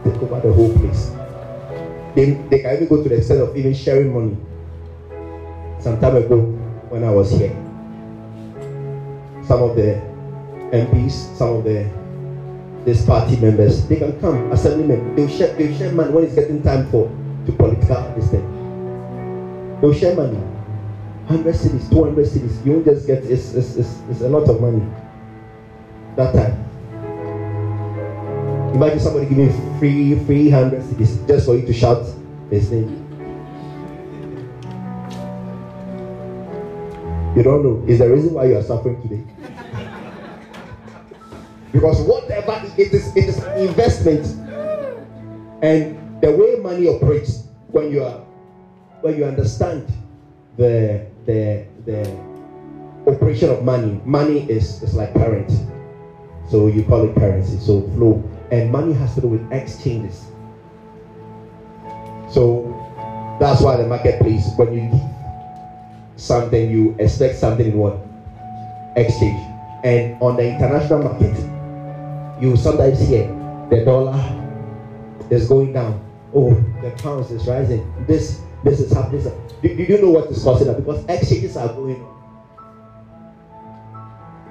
Take over the whole place. They, they can even go to the extent of even sharing money. Some time ago, when I was here, some of the MPs, some of the this party members, they can come, assemblymen, they'll share, they'll share money when it's getting time for to political this thing. They'll share money. 100 cedis, 200 cedis. You won't just get, it's, it's, it's, it's a lot of money. That time. Imagine somebody giving free, 300 cedis just for you to shout his name. You don't know. Is the reason why you are suffering today. Because whatever it is, it is an investment. And the way money operates, when you are when you understand the the the operation of money, money is, is like current. So you call it currency, so flow. And money has to do with exchanges. So that's why the marketplace, when you give something, you expect something in what? Exchange. And on the international market, you sometimes hear the dollar is going down. Oh, the pound is rising. This this is happening. Do, do you know what is causing that? Because exchanges are going on.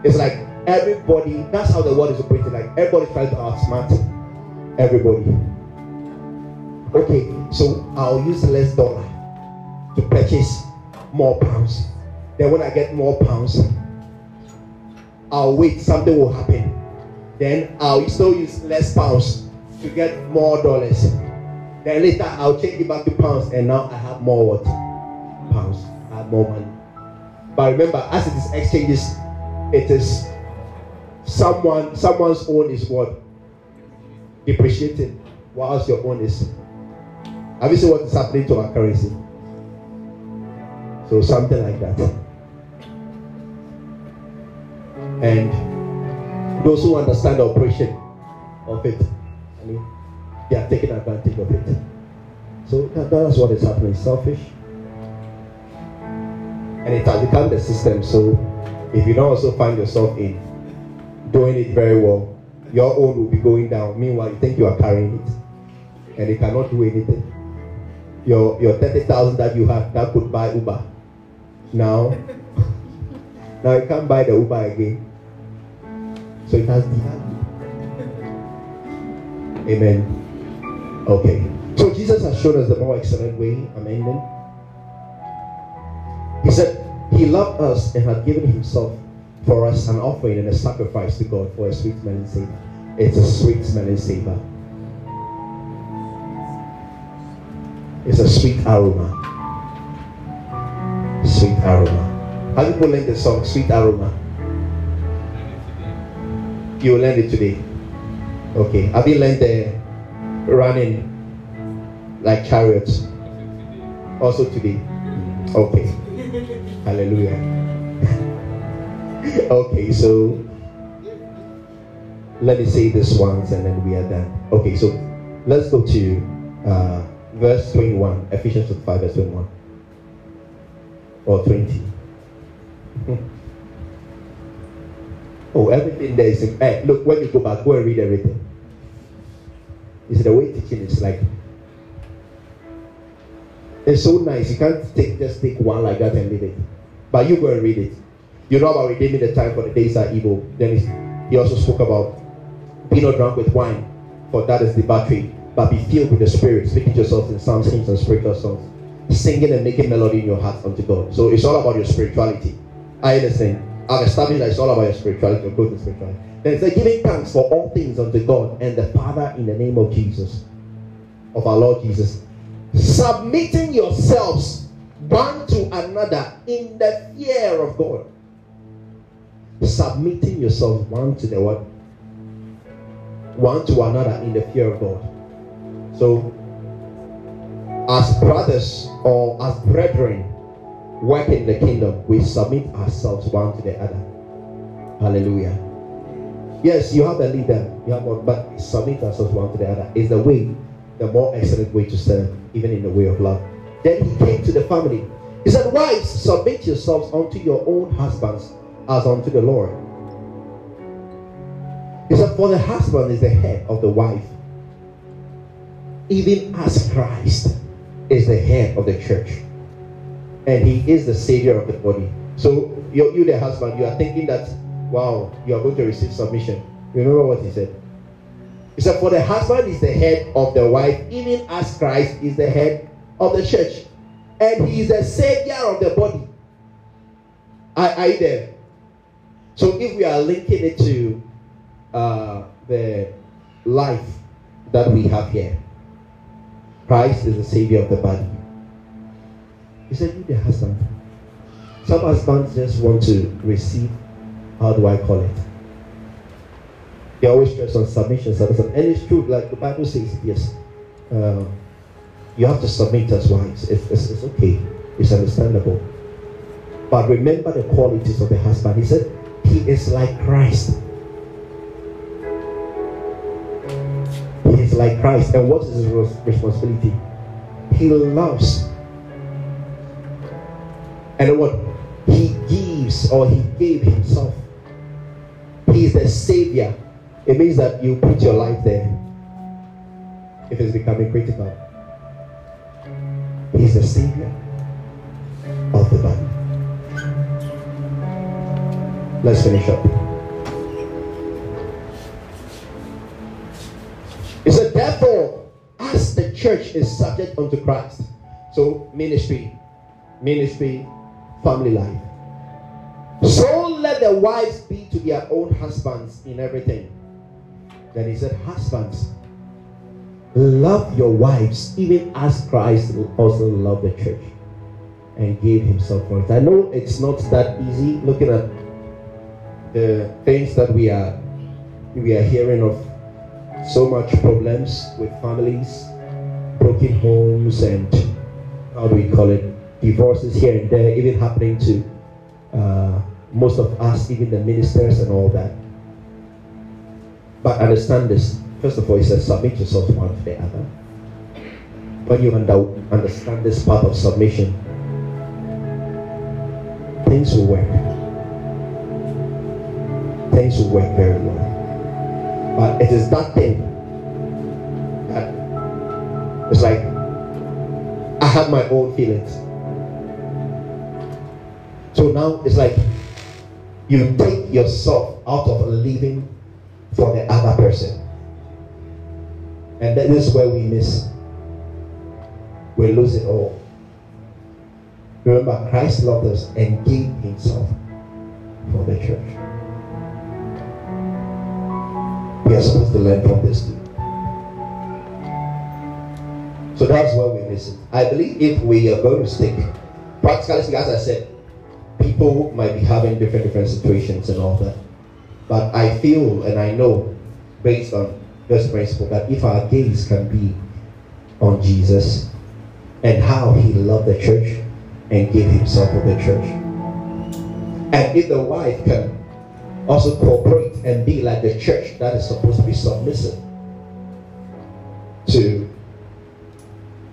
It's like everybody, that's how the world is operating. Like everybody's trying to outsmart everybody. Okay, so I'll use less dollar to purchase more pounds. Then when I get more pounds, I'll wait, something will happen then I'll still use less pounds to get more dollars. Then later I'll change it back to pounds, and now I have more what? I have more money. But remember, as it is exchanges, it is someone someone's own is what? Depreciating, whilst your own is. Have you seen what is happening to our currency? So something like that. And those who understand the operation of it, I mean, they are taking advantage of it. So that, that's what is happening. Selfish. And it has become the system. So If you don't also find yourself in doing it very well, your own will be going down. Meanwhile, you think you are carrying it, and you cannot do anything. Your your thirty thousand that you have that could buy Uber. Now, now you can't buy the Uber again. So it has devalued. Amen. Okay. So Jesus has shown us the more excellent way. Amen. He said, He loved us and had given Himself for us an offering and a sacrifice to God for a sweet smelling savor. It's a sweet smelling savor. It's a sweet aroma. Sweet aroma. How people learn the song Sweet Aroma? You will learn it today. Okay. Have you learned the running like chariots? Also today. Okay. Hallelujah. okay, so let me say this once and then we are done. Okay, so let's go to uh, verse 21, Ephesians 5, verse 21 or 20. oh, everything there is. Hey, look, when you go back, go and read everything. You see, the way teaching is like it's so nice. You can't take just take one like that and leave it. But you go and read it. You know about redeeming the time for the days are evil. Then he also spoke about be not drunk with wine, for that is the battery, but be filled with the Spirit, speaking to yourself in psalms, hymns, and spiritual songs, singing and making melody in your heart unto God. So it's all about your spirituality. I understand. I've established that it's all about your spirituality, your growth in spirituality. Then it's like giving thanks for all things unto God and the Father in the name of Jesus, of our Lord Jesus submitting yourselves one to another in the fear of God. Submitting yourselves one to the what? One to another in the fear of God. So, as brothers or as brethren work in the kingdom, we submit ourselves one to the other. Hallelujah. Yes, you have a leader, you have one, but submit ourselves one to the other is the way, the more excellent way to serve even in the way of love. Then he came to the family. He said, Wives, submit yourselves unto your own husbands as unto the Lord. He said, For the husband is the head of the wife, even as Christ is the head of the church. And he is the savior of the body. So, you, you the husband, you are thinking that, wow, you are going to receive submission. Remember what he said. He said, For the husband is the head of the wife, even as Christ is the head of the church. And he is the savior of the body. Are, are you there? So if we are linking it to uh, the life that we have here, Christ is the savior of the body. He said, You the husband. Some husbands just want to receive, how do I call it? They always stress on submission, submission. And it's true, like the Bible says, yes. Uh, you have to submit as wives. It's, it's, it's okay. It's understandable. But remember the qualities of the husband. He said, He is like Christ. He is like Christ. And what is his responsibility? He loves. And what? He gives or he gave himself. He is the savior. It means that you put your life there if it's becoming critical. He's the savior of the body. Let's finish up. He said, therefore, as the church is subject unto Christ, so ministry, ministry, family life. So let the wives be to their own husbands in everything. Then he said, Husbands, love your wives, even as Christ also loved the church and gave himself for it. I know it's not that easy looking at the things that we are we are hearing of so much problems with families, broken homes, and how do we call it? Divorces here and there, even happening to uh, most of us, even the ministers and all that. But understand this. First of all, he says, submit yourself one to the other. When you understand this part of submission, things will work. things will work very well. But it is that thing that it's like I have my own feelings. So now it's like you take yourself out of living for the other person. And that is where we miss. We lose it all. Remember, Christ loved us and gave himself for the church. We are supposed to learn from this too. So that's where we miss it. I believe if we are going to stick, practically, as I said, people might be having different different situations and all that. But I feel and I know, based on this principle, that if our gaze can be on Jesus and how he loved the church and gave himself for the church. And if the wife can also cooperate and be like the church that is supposed to be submissive to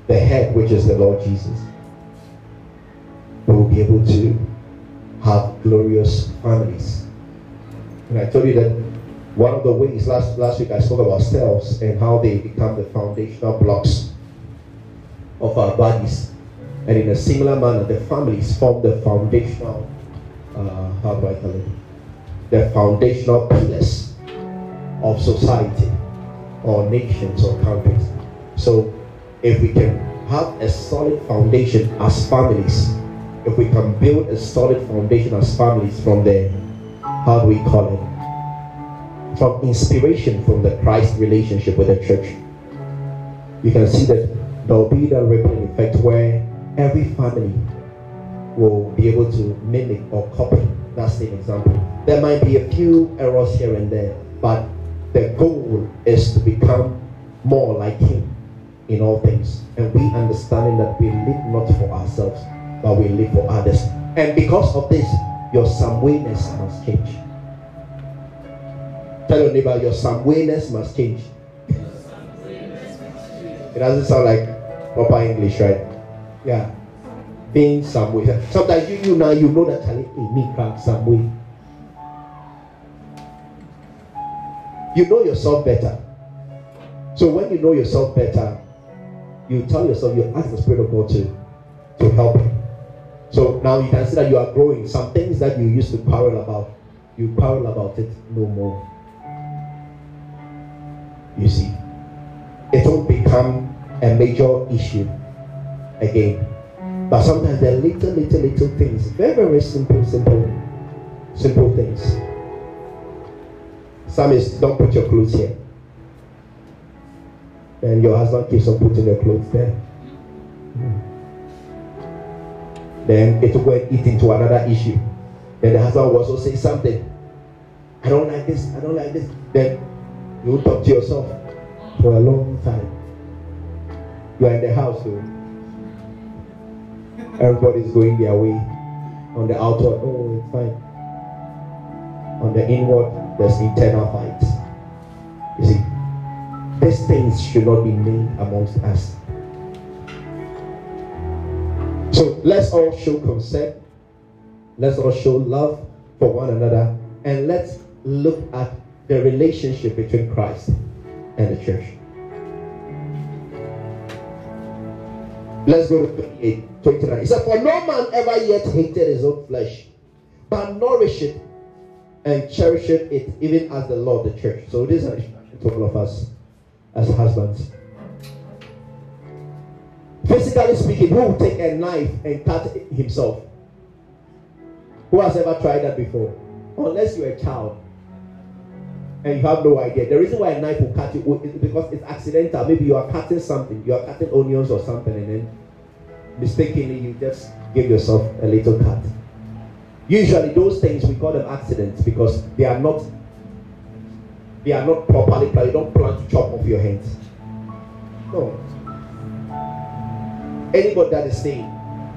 the head, which is the Lord Jesus, we will be able to have glorious families. And I told you that one of the ways last, last week I spoke about cells and how they become the foundational blocks of our bodies. And in a similar manner, the families form the foundational, uh, how do I call it? The foundational pillars of society or nations or countries. So if we can have a solid foundation as families, if we can build a solid foundation as families from the, how do we call it? From inspiration from the Christ relationship with the church, you can see that there will be that rippling effect where every family will be able to mimic or copy that same example. There might be a few errors here and there, but the goal is to become more like Him in all things. And we understanding that we live not for ourselves, but we live for others. And because of this, your somewayness must change. Tell your neighbor, your somewayness must change. It doesn't sound like proper English, right? Yeah. Being some. Sometimes you, you now you know that me way. You know yourself better. So when you know yourself better, you tell yourself, you ask the Spirit of God to, to help you. So now you can see that you are growing. Some things that you used to quarrel about, you quarrel about it no more. You see, it won't become a major issue again. But sometimes are little, little, little things, very, very simple, simple, simple things. Some is don't put your clothes here. And your husband keeps on putting your clothes there. Hmm. Then it will eat into another issue. Then the husband will also say something. I don't like this, I don't like this. Then you talk to yourself for a long time. You are in the house, so everybody's going their way. On the outward, oh, it's fine. On the inward, there's internal fights. You see, these things should not be made amongst us. So let's all show consent. Let's all show love for one another. And let's look at the relationship between Christ and the church. Let's go to 28, 29. He said, For no man ever yet hated his own flesh, but nourished it and cherished it, even as the Lord the church. So this is an instruction to all of us as husbands. Physically speaking, who will take a knife and cut himself? Who has ever tried that before? Unless you're a child and you have no idea. The reason why a knife will cut you is because it's accidental. Maybe you are cutting something, you are cutting onions or something, and then mistakenly you just give yourself a little cut. Usually, those things we call them accidents because they are not they are not properly planned. You don't plan to chop off your hands. No. Anybody that is saying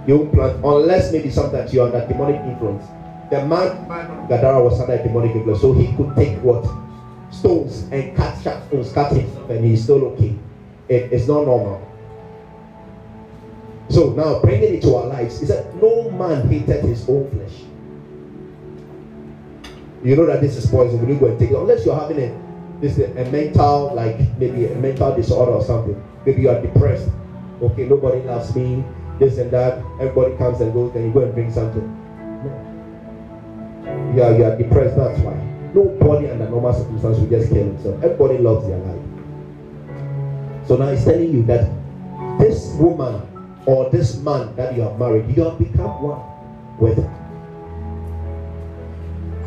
you don't plan unless maybe sometimes you are under demonic influence. The man Gadara was under demonic influence, so he could take what stones and cut sharp stones, cut himself, and he's still okay. It, it's not normal. So now bringing it to our lives, is that no man hated his own flesh. You know that this is poison. Will you go and take it? Unless you're having a this a mental like maybe a mental disorder or something. Maybe you are depressed. Okay, nobody loves me. This and that. Everybody comes and goes. Then you go and bring something. No. Are you are depressed. That's why. Nobody under normal circumstances will just kill himself. Everybody loves their life. So now he's telling you that this woman or this man that you have married, you have become one with.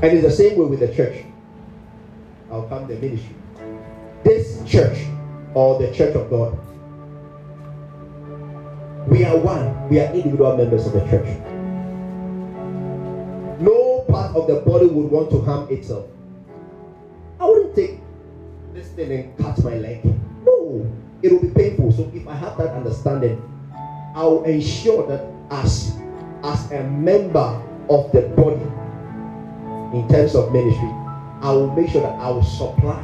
And it's the same way with the church. I'll come the ministry. This church or the church of God, we are one. We are individual members of the church. Part of the body would want to harm itself. I wouldn't take this thing and cut my leg. No, it will be painful. So if I have that understanding, I will ensure that as as a member of the body in terms of ministry, I will make sure that I will supply.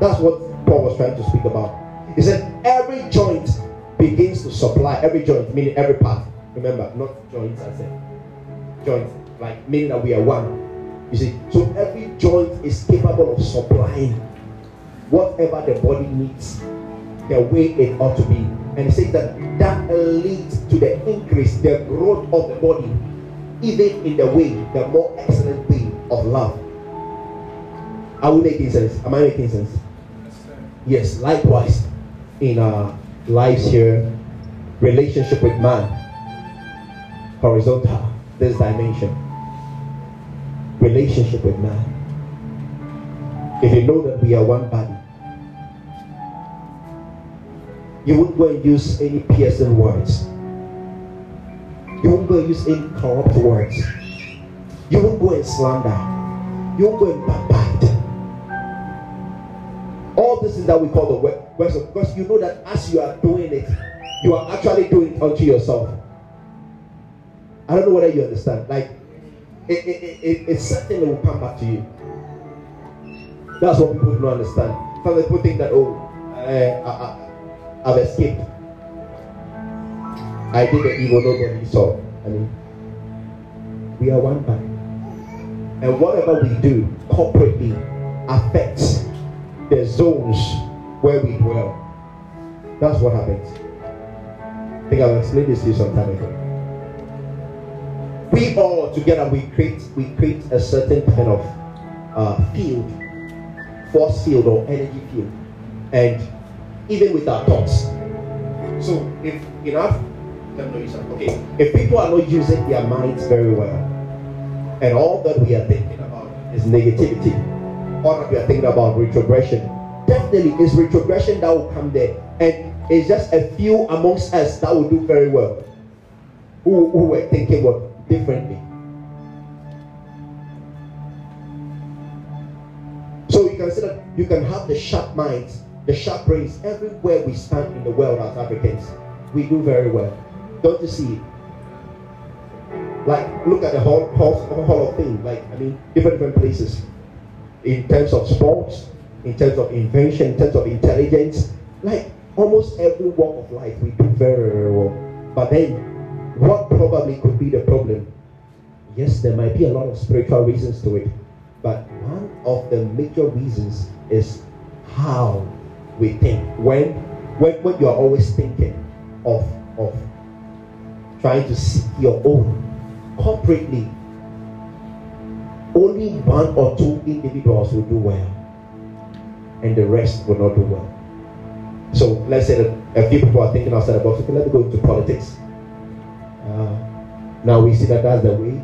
That's what Paul was trying to speak about. He said every joint begins to supply every joint, meaning every part. Remember, not joints, I said joint, like meaning that we are one. You see, so every joint is capable of supplying whatever the body needs, the way it ought to be. And he says that that leads to the increase, the growth of the body, even in the way, the more excellent way of love. Are we making sense? Am I making sense? Yes, likewise, in our lives here, relationship with man, horizontal, this dimension, relationship with man. If you know that we are one body, you won't go and use any piercing words. You won't go and use any corrupt words. You won't go and slander. You won't go and backbite. All this is that we call the of because you know that as you are doing it, you are actually doing it unto yourself. I don't know whether you understand. Like it, it, it, it's something that will come back to you. That's what people don't understand. Some people think that oh, uh, I, I've escaped. I did the evil nobody saw. I mean, we are one body. And whatever we do corporately affects the zones where we dwell. That's what happens. I think I've explained this to you some time ago. We all together we create we create a certain kind of uh, field, force field or energy field, and even with our thoughts. So if enough, Okay, if people are not using their minds very well, and all that we are thinking about is negativity, all that we are thinking about retrogression, definitely it's retrogression that will come there, and it's just a few amongst us that will do very well, who, who were thinking what differently. So you can see that you can have the sharp minds the sharp brains everywhere we stand in the world as Africans. We do very well. Don't you see? Like, look at the whole, whole, whole of thing. Like, I mean, different different places. In terms of sports, in terms of invention, in terms of intelligence, like almost every walk of life, we do very, very well. But then, what probably could be the problem? Yes, there might be a lot of spiritual reasons to it, but one of the major reasons is how we think. When, when, when you are always thinking of, of trying to seek your own corporately, only one or two individuals will do well, and the rest will not do well. So let's say that a few people are thinking outside the box. Okay, let me go into politics. Uh, now we see that that's the way.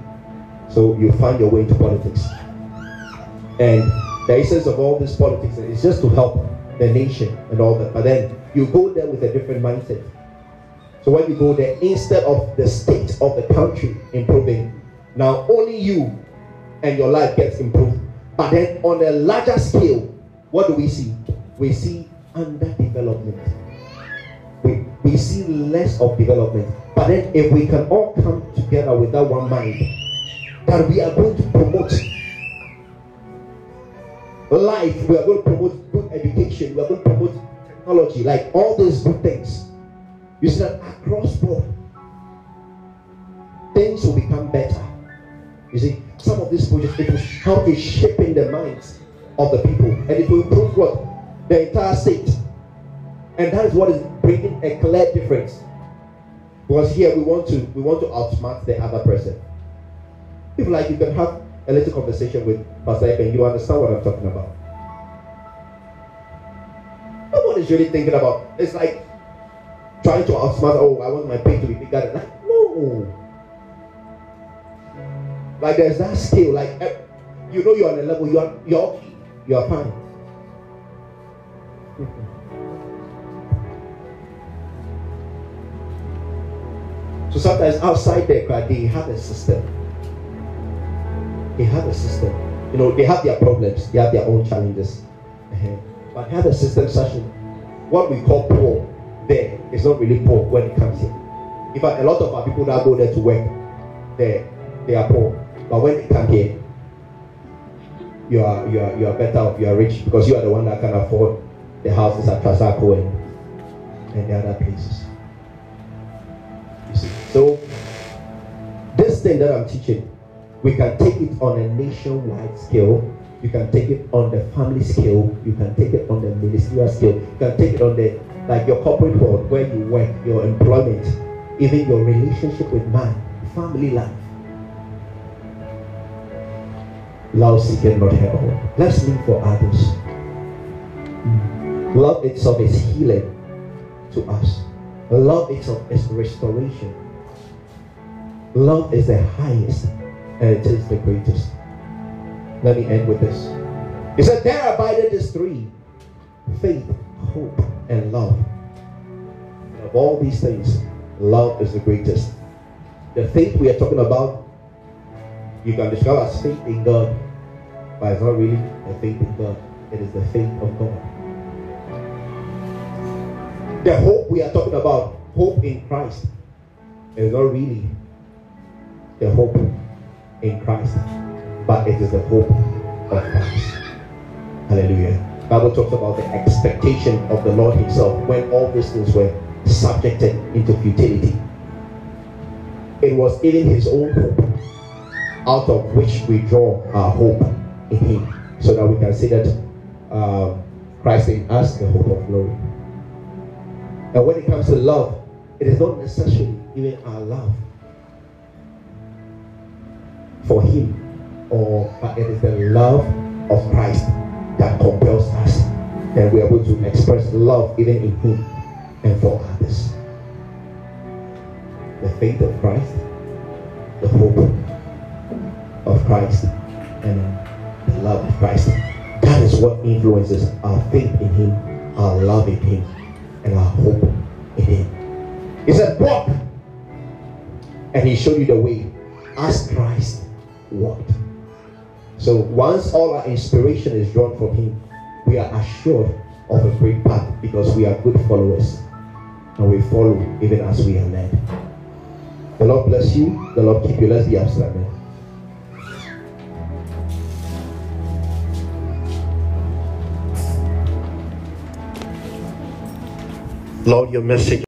So you find your way into politics. And the essence of all this politics is just to help the nation and all that. But then you go there with a different mindset. So when you go there, instead of the state of the country improving, now only you and your life gets improved. But then on a larger scale, what do we see? We see underdevelopment. We, we see less of development. But then if we can all come together with that one mind, that we are going to promote life, we are going to promote good education, we are going to promote technology, like all these good things. You see that across board, things will become better. You see, some of these projects it will help in shaping the minds of the people, and it will improve what the entire state. And that is what is bringing a clear difference. Because here we want to we want to outsmart the other person. If like you can have a little conversation with Pastor and you understand what I'm talking about. No one is really thinking about it's like trying to outsmart, oh, I want my pay to be bigger than like no. Like there's that skill, like eh, you know you're on a level, you're you're you're fine. so sometimes outside there, they have a system. They have a system. You know, they have their problems, they have their own challenges. Uh-huh. But have a system such as what we call poor there is not really poor when it comes here. In fact, a lot of our people that go there to work, they they are poor. But when they come here, you are you are you are better off, you are rich because you are the one that can afford the houses at Trasacco and, and the other places. Thing that I'm teaching, we can take it on a nationwide scale. You can take it on the family scale. You can take it on the ministerial scale. You can take it on the like your corporate world where you work, your employment, even your relationship with man, family life. Love seeking not. Let's live for others. Love itself is healing to us. Love itself is restoration. Love is the highest and it is the greatest. Let me end with this. He said, There abided these three faith, hope, and love. And of all these things, love is the greatest. The faith we are talking about, you can describe as faith in God, but it's not really a faith in God, it is the faith of God. The hope we are talking about, hope in Christ, is not really the hope in Christ, but it is the hope of Christ. Hallelujah. Bible talks about the expectation of the Lord Himself when all these things were subjected into futility. It was even His own hope, out of which we draw our hope in Him, so that we can see that um, Christ in us, the hope of glory. And when it comes to love, it is not necessarily even our love for Him, or but it is the love of Christ that compels us, and we're able to express love even in Him and for others. The faith of Christ, the hope of Christ, and the love of Christ. That is what influences our faith in Him, our love in Him, and our hope in Him. He said, Walk! And He showed you the way as Christ walked. So once all our inspiration is drawn from Him, we are assured of a great path because we are good followers and we follow even as we are led. The Lord bless you. The Lord keep you. Let's be absent. Lord, your message.